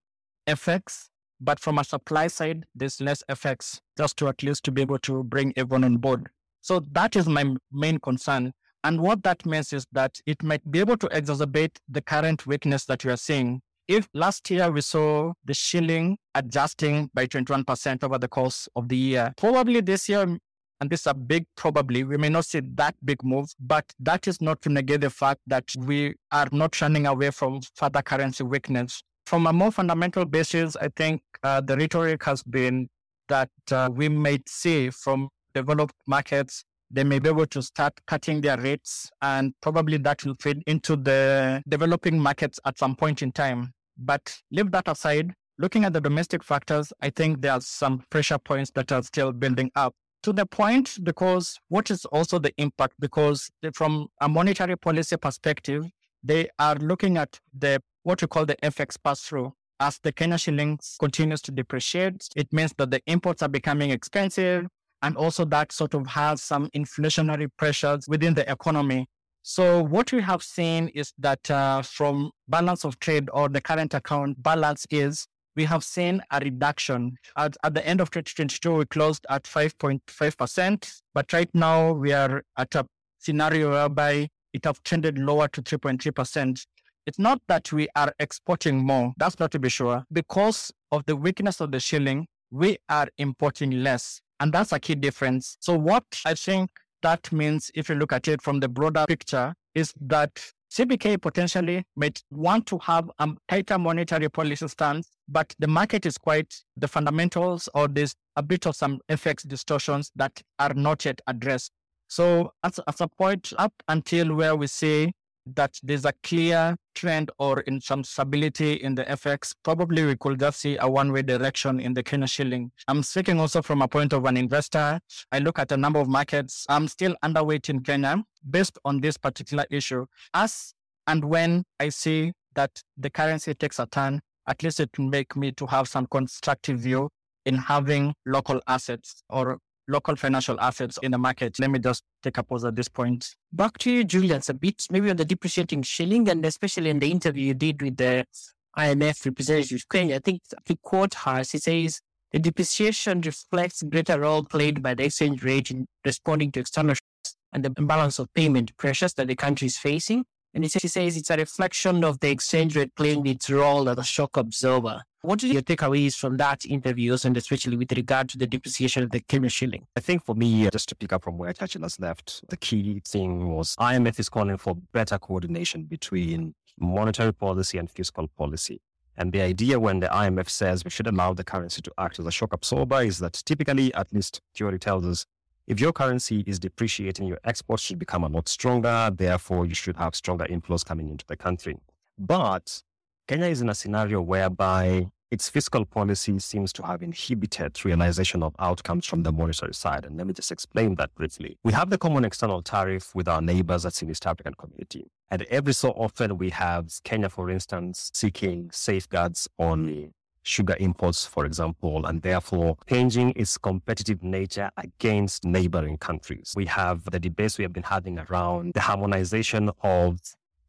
FX, but from a supply side, there's less FX, just to at least to be able to bring everyone on board. So, that is my main concern. And what that means is that it might be able to exacerbate the current weakness that we are seeing if last year we saw the shilling adjusting by 21% over the course of the year, probably this year, and this is a big probably, we may not see that big move, but that is not to negate the fact that we are not running away from further currency weakness. From a more fundamental basis, I think uh, the rhetoric has been that uh, we might see from developed markets they may be able to start cutting their rates and probably that will feed into the developing markets at some point in time. But leave that aside, looking at the domestic factors, I think there are some pressure points that are still building up. To the point, because what is also the impact? Because from a monetary policy perspective, they are looking at the what we call the FX pass through. As the Kenya shilling continues to depreciate, it means that the imports are becoming expensive. And also that sort of has some inflationary pressures within the economy. So what we have seen is that uh, from balance of trade or the current account balance is we have seen a reduction. At, at the end of 2022, we closed at 5.5%, but right now we are at a scenario whereby it have trended lower to 3.3%. It's not that we are exporting more. That's not to be sure. Because of the weakness of the shilling, we are importing less. And that's a key difference. So, what I think that means, if you look at it from the broader picture, is that CBK potentially might want to have a tighter monetary policy stance, but the market is quite the fundamentals or there's a bit of some FX distortions that are not yet addressed. So, as, as a point up until where we say that there's a clear trend or in some stability in the FX, probably we could just see a one-way direction in the Kenya shilling. I'm speaking also from a point of an investor. I look at a number of markets. I'm still underweight in Kenya based on this particular issue. As and when I see that the currency takes a turn, at least it will make me to have some constructive view in having local assets or local financial assets in the market. Let me just take a pause at this point. Back to you, Julius, a bit maybe on the depreciating shilling and especially in the interview you did with the IMF representative. I think to quote her, she says, the depreciation reflects greater role played by the exchange rate in responding to external shocks and the imbalance of payment pressures that the country is facing. And she says it's a reflection of the exchange rate playing its role as a shock absorber. What are your takeaways from that interviews and especially with regard to the depreciation of the Kenya shilling? I think for me, uh, just to pick up from where has left, the key thing was IMF is calling for better coordination between monetary policy and fiscal policy. And the idea when the IMF says we should allow the currency to act as a shock absorber is that typically, at least theory tells us, if your currency is depreciating, your exports should become a lot stronger. Therefore, you should have stronger inflows coming into the country. But Kenya is in a scenario whereby its fiscal policy seems to have inhibited realization of outcomes from the monetary side. And let me just explain that briefly. We have the common external tariff with our neighbors that's in East African community. And every so often we have Kenya, for instance, seeking safeguards on sugar imports, for example, and therefore changing its competitive nature against neighboring countries. We have the debates we have been having around the harmonization of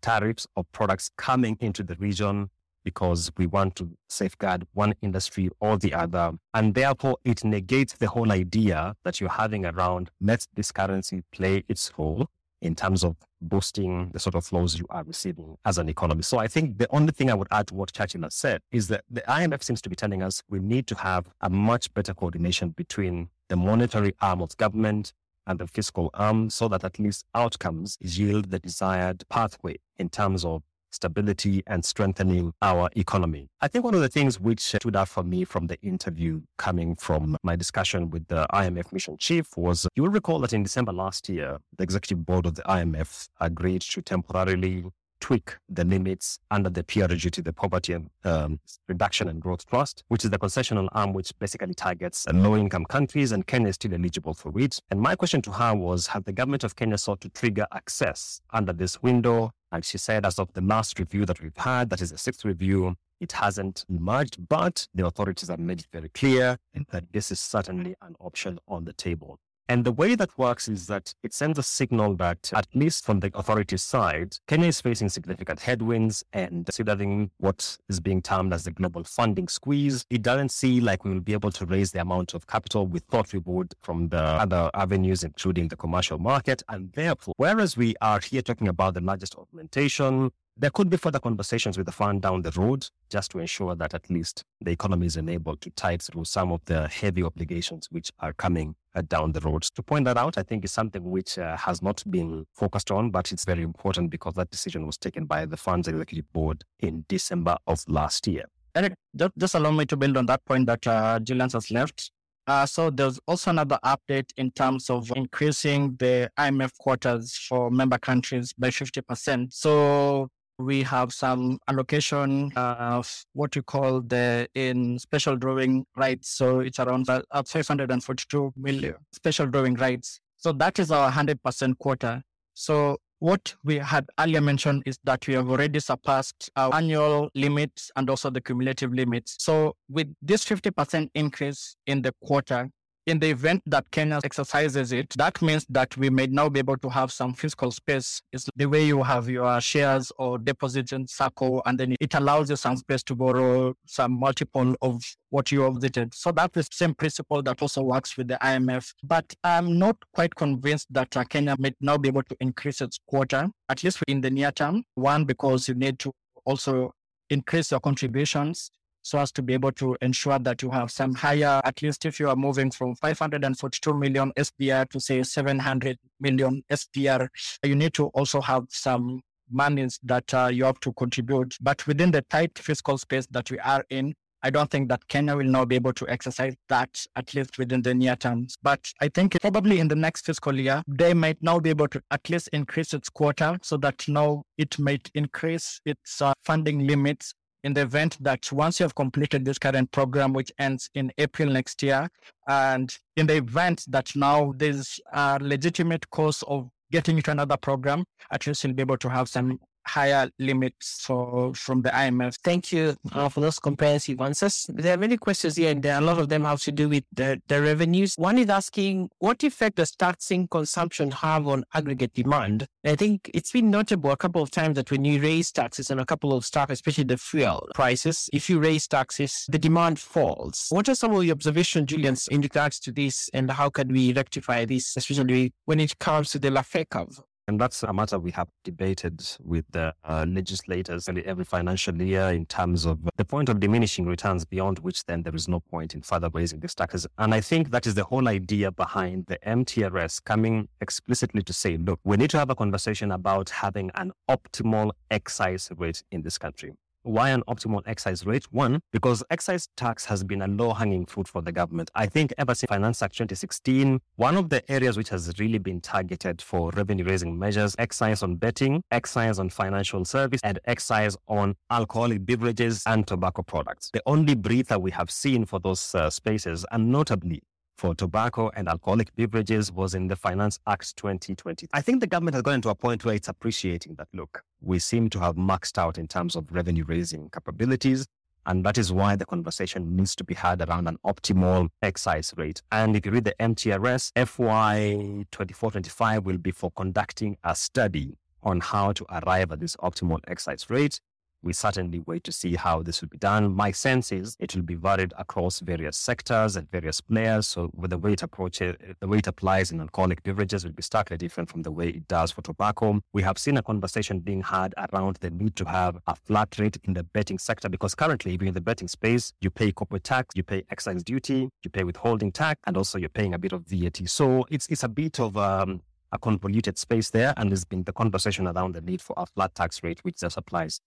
tariffs of products coming into the region because we want to safeguard one industry or the other. And therefore, it negates the whole idea that you're having around let this currency play its role in terms of boosting the sort of flows you are receiving as an economy. So I think the only thing I would add to what Churchill has said is that the IMF seems to be telling us we need to have a much better coordination between the monetary arm of government and the fiscal arm so that at least outcomes yield the desired pathway in terms of stability and strengthening our economy. I think one of the things which stood out for me from the interview coming from my discussion with the IMF mission chief was you will recall that in December last year, the executive board of the IMF agreed to temporarily tweak the limits under the PRGT, the Poverty um, Reduction and Growth Trust, which is the concessional arm which basically targets low income countries, and Kenya is still eligible for it. And my question to her was Has the government of Kenya sought to trigger access under this window? And she said, as of the last review that we've had, that is the sixth review, it hasn't emerged, but the authorities have made it very clear that this is certainly an option on the table. And the way that works is that it sends a signal that, at least from the authorities' side, Kenya is facing significant headwinds and considering what is being termed as the global funding squeeze, it doesn't seem like we will be able to raise the amount of capital we thought we would from the other avenues, including the commercial market. And therefore, whereas we are here talking about the largest augmentation, there could be further conversations with the fund down the road just to ensure that at least the economy is enabled to tide through some of the heavy obligations which are coming uh, down the road. To point that out, I think is something which uh, has not been focused on, but it's very important because that decision was taken by the fund's executive board in December of last year. Eric, just allow me to build on that point that uh, Julian has left. Uh, so there's also another update in terms of increasing the IMF quotas for member countries by 50%. So we have some allocation of what we call the in special drawing rights. So it's around uh, 542 million special drawing rights. So that is our 100% quota. So what we had earlier mentioned is that we have already surpassed our annual limits and also the cumulative limits. So with this 50% increase in the quota, in the event that Kenya exercises it, that means that we may now be able to have some fiscal space. It's the way you have your shares or deposits in SACCO, and then it allows you some space to borrow some multiple of what you have visited. So that's the same principle that also works with the IMF. But I'm not quite convinced that uh, Kenya may now be able to increase its quota, at least in the near term. One, because you need to also increase your contributions so as to be able to ensure that you have some higher, at least if you are moving from 542 million SDR to say 700 million SDR, you need to also have some monies that uh, you have to contribute. But within the tight fiscal space that we are in, I don't think that Kenya will now be able to exercise that at least within the near terms. But I think probably in the next fiscal year, they might now be able to at least increase its quota so that now it might increase its uh, funding limits in the event that once you have completed this current program, which ends in April next year, and in the event that now there's a legitimate cause of getting into another program, at least you'll be able to have some higher limits for from the IMF. Thank you uh, for those comprehensive answers. There are many questions here, and there, a lot of them have to do with the, the revenues. One is asking, what effect does taxing consumption have on aggregate demand? I think it's been notable a couple of times that when you raise taxes on a couple of stuff, especially the fuel prices, if you raise taxes, the demand falls. What are some of your observations, Julian, in regards to this, and how can we rectify this, especially when it comes to the curve? And that's a matter we have debated with the uh, legislators every financial year in terms of the point of diminishing returns beyond which then there is no point in further raising these taxes. And I think that is the whole idea behind the MTRS coming explicitly to say, look, we need to have a conversation about having an optimal excise rate in this country. Why an optimal excise rate? One, because excise tax has been a low hanging fruit for the government. I think ever since Finance Act 2016, one of the areas which has really been targeted for revenue raising measures, excise on betting, excise on financial service, and excise on alcoholic beverages and tobacco products. The only breather we have seen for those uh, spaces, and notably for tobacco and alcoholic beverages was in the Finance Act 2020. I think the government has gotten to a point where it's appreciating that, look, we seem to have maxed out in terms of revenue raising capabilities. And that is why the conversation needs to be had around an optimal excise rate. And if you read the MTRS, FY 24-25 will be for conducting a study on how to arrive at this optimal excise rate we certainly wait to see how this will be done. My sense is it will be varied across various sectors and various players. So with the way it approaches, the way it applies in alcoholic beverages will be starkly different from the way it does for tobacco. We have seen a conversation being had around the need to have a flat rate in the betting sector because currently, if you're in the betting space, you pay corporate tax, you pay excise duty, you pay withholding tax, and also you're paying a bit of VAT. So it's it's a bit of um, a convoluted space there, and there's been the conversation around the need for a flat tax rate, which just applies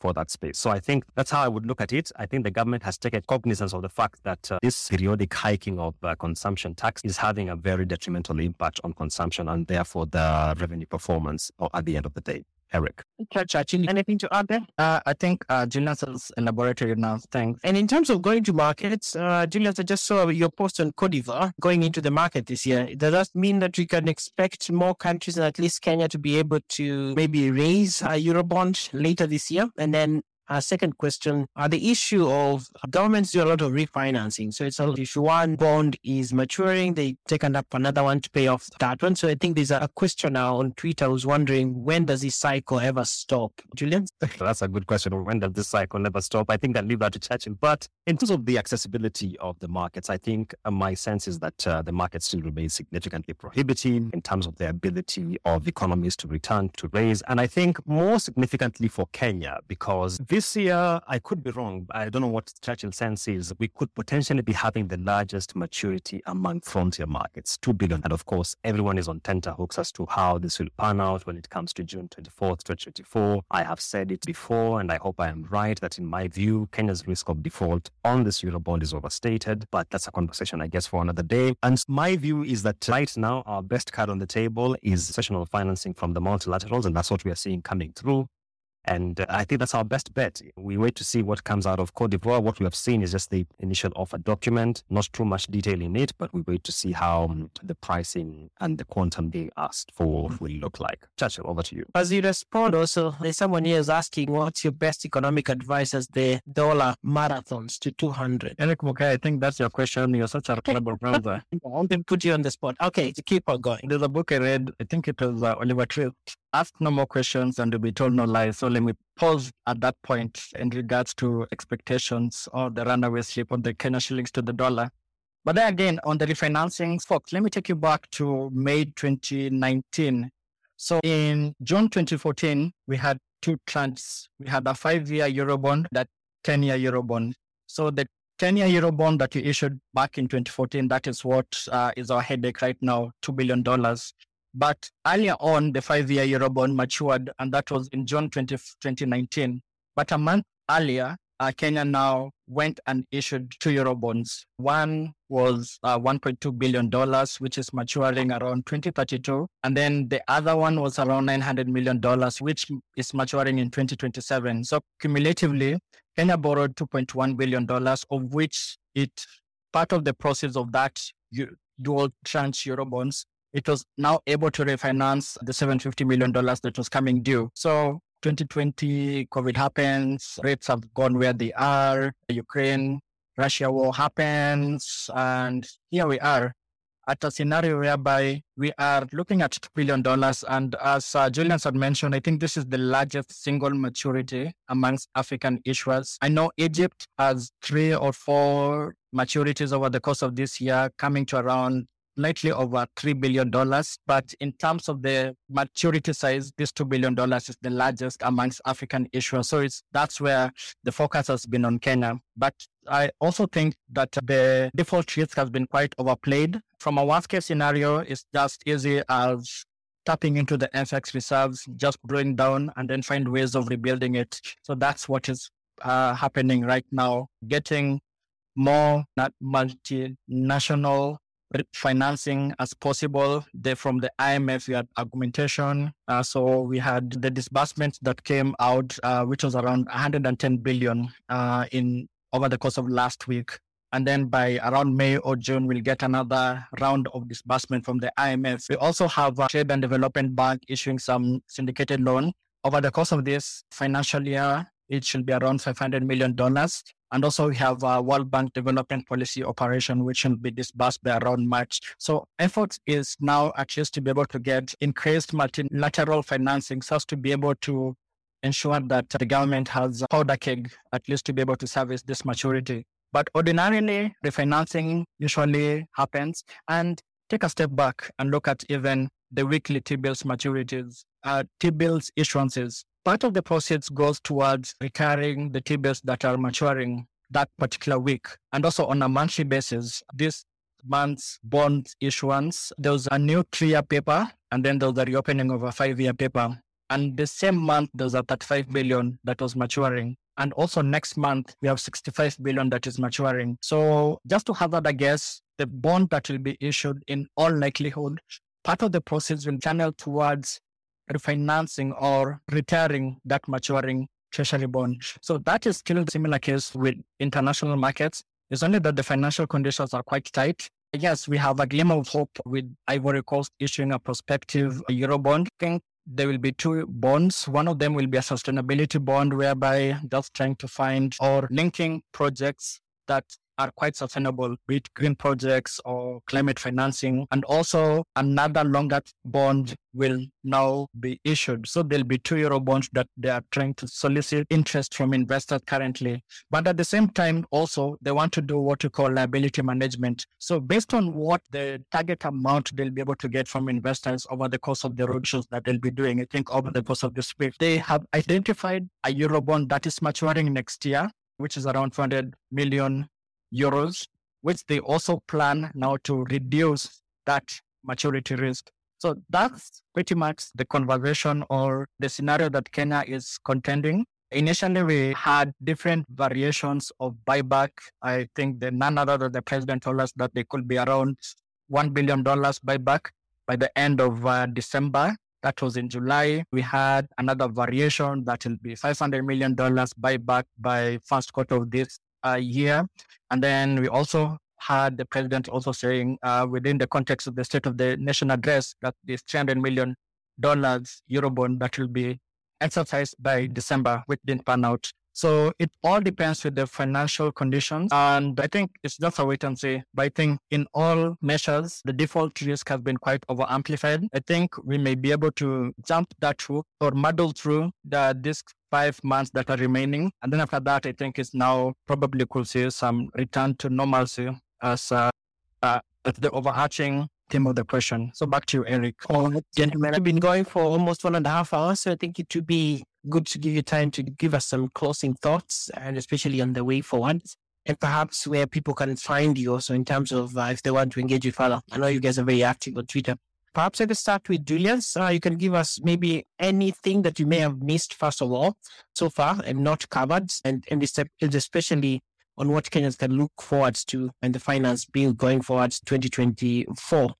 for that space. So I think that's how I would look at it. I think the government has taken cognizance of the fact that uh, this periodic hiking of uh, consumption tax is having a very detrimental impact on consumption and therefore the revenue performance at the end of the day. Eric. Chachini, anything to add there? Uh, I think uh, Julius has elaborated enough. Thanks. And in terms of going to markets, uh, Julius, I just saw your post on Cote d'Ivoire going into the market this year. Does that mean that we can expect more countries, and at least Kenya, to be able to maybe raise a Eurobond later this year? And then uh, second question, uh, the issue of governments do a lot of refinancing. So it's a, if one bond is maturing, they take up another one to pay off that one. So I think there's a question now on Twitter who's wondering when does this cycle ever stop? Julian? That's a good question. When does this cycle never stop? I think I leave that to Churchill. But in terms of the accessibility of the markets, I think uh, my sense is that uh, the market still remains significantly prohibitive in terms of the ability of economies to return to raise. And I think more significantly for Kenya, because this this year, I could be wrong. I don't know what Churchill sense is. We could potentially be having the largest maturity among frontier markets, 2 billion. And of course, everyone is on tenterhooks as to how this will pan out when it comes to June 24th, 2024. I have said it before, and I hope I am right that in my view, Kenya's risk of default on this Eurobond is overstated, but that's a conversation, I guess, for another day. And my view is that right now, our best card on the table is concessional financing from the multilaterals, and that's what we are seeing coming through. And uh, I think that's our best bet. We wait to see what comes out of Cote d'Ivoire. What we have seen is just the initial offer document, not too much detail in it, but we wait to see how um, the pricing and the quantum being asked for will look like. Churchill, over to you. As you respond, also, there's someone here is asking, what's your best economic advice as the dollar marathons to 200? Eric Mukai, I think that's your question. You're such a clever brother. I want to put you on the spot. Okay, to keep on going. There's a book I read, I think it was uh, Oliver Twist ask no more questions and you'll be told no lies. So let me pause at that point in regards to expectations or the runaway slip of the Kenya shillings to the dollar. But then again, on the refinancing, folks, let me take you back to May 2019. So in June 2014, we had two tranches. We had a five-year Eurobond, that 10-year Eurobond. So the 10-year Eurobond that you issued back in 2014, that is what uh, is our headache right now, $2 billion. But earlier on, the five year Eurobond matured, and that was in June 20, 2019. But a month earlier, uh, Kenya now went and issued two Eurobonds. One was uh, $1.2 billion, which is maturing around 2032. And then the other one was around $900 million, which is maturing in 2027. So cumulatively, Kenya borrowed $2.1 billion, of which it part of the process of that dual tranche Eurobonds it was now able to refinance the $750 million that was coming due. So 2020, COVID happens, rates have gone where they are, Ukraine, Russia war happens, and here we are at a scenario whereby we are looking at $2 billion. And as uh, Julian had mentioned, I think this is the largest single maturity amongst African issuers. I know Egypt has three or four maturities over the course of this year, coming to around slightly over $3 billion. But in terms of the maturity size, this $2 billion is the largest amongst African issuers. So it's, that's where the focus has been on Kenya. But I also think that the default risk has been quite overplayed. From a worst case scenario, it's just easy as tapping into the FX reserves, just drawing down and then find ways of rebuilding it. So that's what is uh, happening right now, getting more not multinational financing as possible. They, from the IMF, we had augmentation. Uh, so we had the disbursement that came out, uh, which was around 110 billion uh, in over the course of last week. And then by around May or June, we'll get another round of disbursement from the IMF. We also have a Trade and Development Bank issuing some syndicated loan. Over the course of this financial year, it should be around $500 million. And also we have a World Bank Development Policy Operation, which will be disbursed by around March. So effort is now at to be able to get increased multilateral financing so as to be able to ensure that the government has a powder keg at least to be able to service this maturity. But ordinarily, refinancing usually happens. And take a step back and look at even the weekly T-bills maturities, uh, T-bills issuances. Part of the proceeds goes towards recurring the T-bills that are maturing that particular week. And also on a monthly basis, this month's bond issuance, there was a new three-year paper, and then there was a reopening of a five-year paper. And the same month, there was a 35 billion that was maturing. And also next month, we have 65 billion that is maturing. So just to hazard a guess, the bond that will be issued in all likelihood, part of the proceeds will channel towards refinancing or retiring that maturing treasury bond. So that is still a similar case with international markets. It's only that the financial conditions are quite tight. Yes, we have a glimmer of hope with Ivory Coast issuing a prospective Eurobond. I think there will be two bonds. One of them will be a sustainability bond, whereby just trying to find or linking projects that are quite sustainable, with green projects or climate financing. And also another longer bond will now be issued. So there'll be two euro bonds that they are trying to solicit interest from investors currently. But at the same time, also they want to do what you call liability management. So based on what the target amount they'll be able to get from investors over the course of the roadshows that they'll be doing, I think over the course of this week, they have identified a euro bond that is maturing next year, which is around 200 million euros, which they also plan now to reduce that maturity risk. So that's pretty much the conversation or the scenario that Kenya is contending. Initially, we had different variations of buyback. I think the none other than the president told us that they could be around $1 billion buyback by the end of uh, December. That was in July. We had another variation that will be $500 million buyback by first quarter of this uh, year. And then we also had the president also saying uh, within the context of the State of the Nation address that this $300 million Eurobond that will be exercised by December, which didn't pan out. So it all depends with the financial conditions. And I think it's just a wait and see. But I think in all measures, the default risk has been quite over amplified. I think we may be able to jump that through or muddle through the this five months that are remaining. And then after that, I think it's now probably could see some return to normalcy as uh, uh, the overarching theme of the question. So back to you, Eric. Oh, gentlemen, I've been going for almost one and a half hours. So I think it would be good to give you time to give us some closing thoughts and especially on the way forward and perhaps where people can find you also in terms of uh, if they want to engage you further. I know you guys are very active on Twitter. Perhaps I us start with Julians. Uh, you can give us maybe anything that you may have missed, first of all, so far and not covered, and, and especially on what Kenyans can look forward to and the finance bill going forward 2024.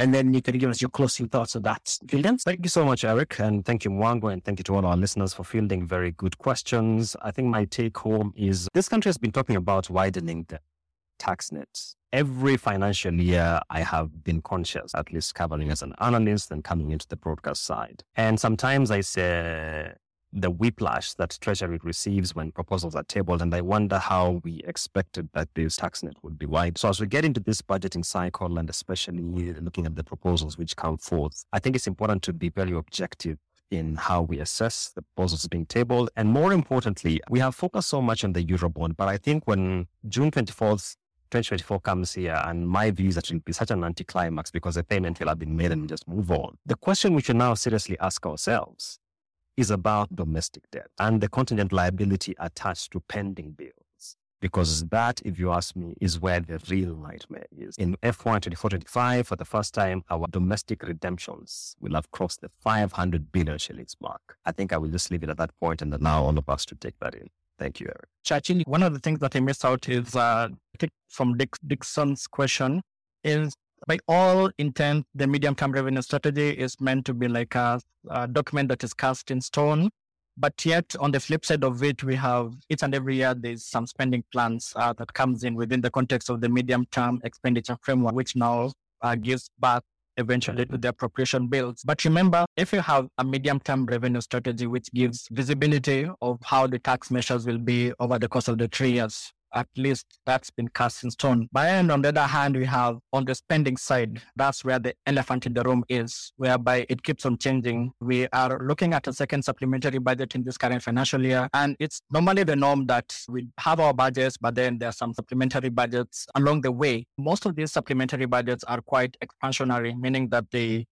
And then you can give us your closing thoughts on that. Julian? Thank you so much, Eric. And thank you, Mwango. And thank you to all our listeners for fielding very good questions. I think my take home is this country has been talking about widening the tax nets. Every financial year, I have been conscious, at least covering as an analyst and coming into the broadcast side. And sometimes I say, the whiplash that Treasury receives when proposals are tabled. And I wonder how we expected that this tax net would be wide. So as we get into this budgeting cycle and especially looking at the proposals which come forth, I think it's important to be very objective in how we assess the proposals being tabled. And more importantly, we have focused so much on the Eurobond, but I think when June 24th 2024 comes here, and my view is that it will be such an anticlimax because the payment will have been made and we just move on. The question we should now seriously ask ourselves is about domestic debt and the contingent liability attached to pending bills. Because that, if you ask me, is where the real nightmare is. In FY 24-25, for the first time, our domestic redemptions will have crossed the 500 billion shillings mark. I think I will just leave it at that point and allow all of us to take that in. Thank you, Eric. One of the things that I missed out is uh, from Dick, Dixon's question is by all intent, the medium term revenue strategy is meant to be like a, a, document that is cast in stone. But yet, on the flip side of it, we have each and every year there's some spending plans uh, that comes in within the context of the medium term expenditure framework, which now uh, gives back eventually to the appropriation bills. But remember, if you have a medium term revenue strategy which gives visibility of how the tax measures will be over the course of the three years, at least that's been cast in stone. But and on the other hand, we have on the spending side, that's where the elephant in the room is, whereby it keeps on changing. We are looking at a second supplementary budget in this current financial year. And it's normally the norm that we have our budgets, but then there are some supplementary budgets along the way. Most of these supplementary budgets are quite expansionary, meaning that they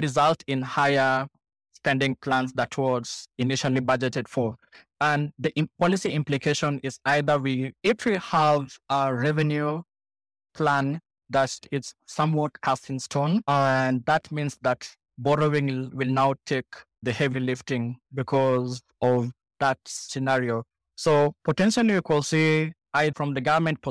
result in higher spending plans that was initially budgeted for. And the policy implication is either we, if we have a revenue plan that is somewhat cast in stone, and that means that borrowing will now take the heavy lifting because of that scenario. So potentially you could see, I, from the government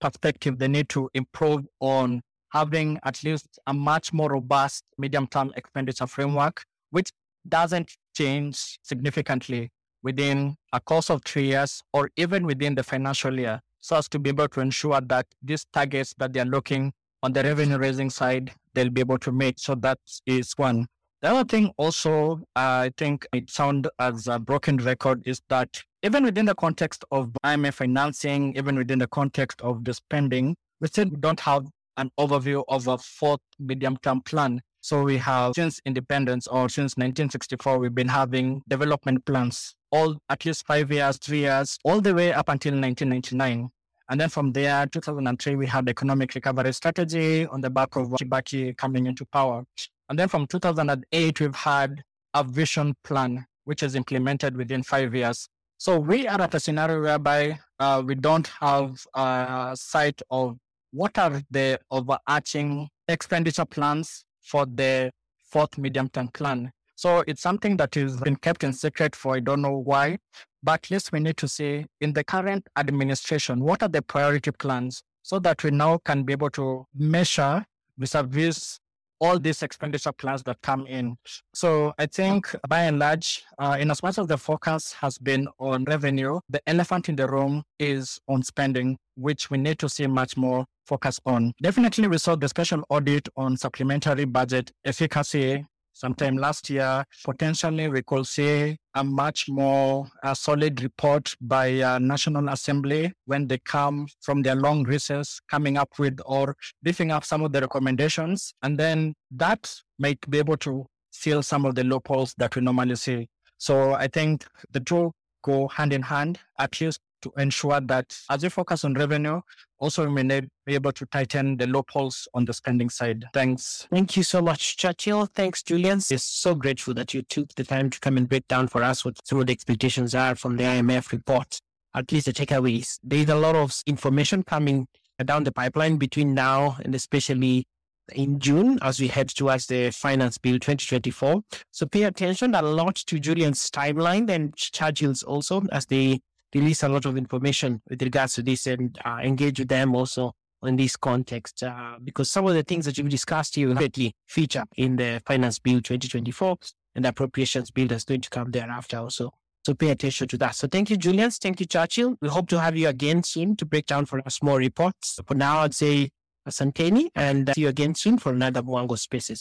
perspective, they need to improve on having at least a much more robust medium-term expenditure framework, which doesn't change significantly within a course of three years or even within the financial year so as to be able to ensure that these targets that they're looking on the revenue raising side, they'll be able to make. So that is one. The other thing also, uh, I think it sounds as a broken record is that even within the context of IMF financing, even within the context of the spending, we still don't have an overview of a fourth medium term plan. So we have since independence or since 1964, we've been having development plans all at least five years, three years, all the way up until 1999. And then from there, 2003, we had economic recovery strategy on the back of Kibaki coming into power. And then from 2008, we've had a vision plan, which is implemented within five years. So we are at a scenario whereby uh, we don't have a sight of what are the overarching expenditure plans for the fourth medium term plan. So it's something that has been kept in secret for I don't know why. But at least we need to say in the current administration, what are the priority plans so that we now can be able to measure vis-a-vis all these expenditure plans that come in. So I think by and large, uh, in as much as the focus has been on revenue, the elephant in the room is on spending, which we need to see much more focus on. Definitely, we saw the special audit on supplementary budget efficacy sometime last year. Potentially, we could see a much more a solid report by uh, National Assembly when they come from their long recess, coming up with or beefing up some of the recommendations. And then that might be able to seal some of the loopholes that we normally see. So I think the two go hand in hand, at least to ensure that as we focus on revenue, also we may be able to tighten the loopholes on the spending side. Thanks. Thank you so much, Churchill. Thanks, Julian. We're so grateful that you took the time to come and break down for us what some of the expectations are from the IMF report, at least the takeaways. There's a lot of information coming down the pipeline between now and especially in June as we head towards the Finance Bill 2024. So pay attention a lot to Julian's timeline and Churchill's also as they release a lot of information with regards to this and uh, engage with them also in this context uh, because some of the things that you've discussed here will feature in the Finance Bill 2024 and the Appropriations Bill that's going to come thereafter also. So pay attention to that. So thank you, Julian. Thank you, Churchill. We hope to have you again soon to break down for us more reports. For now, I'd say Asanteni and see you again soon for another Mwango Spaces.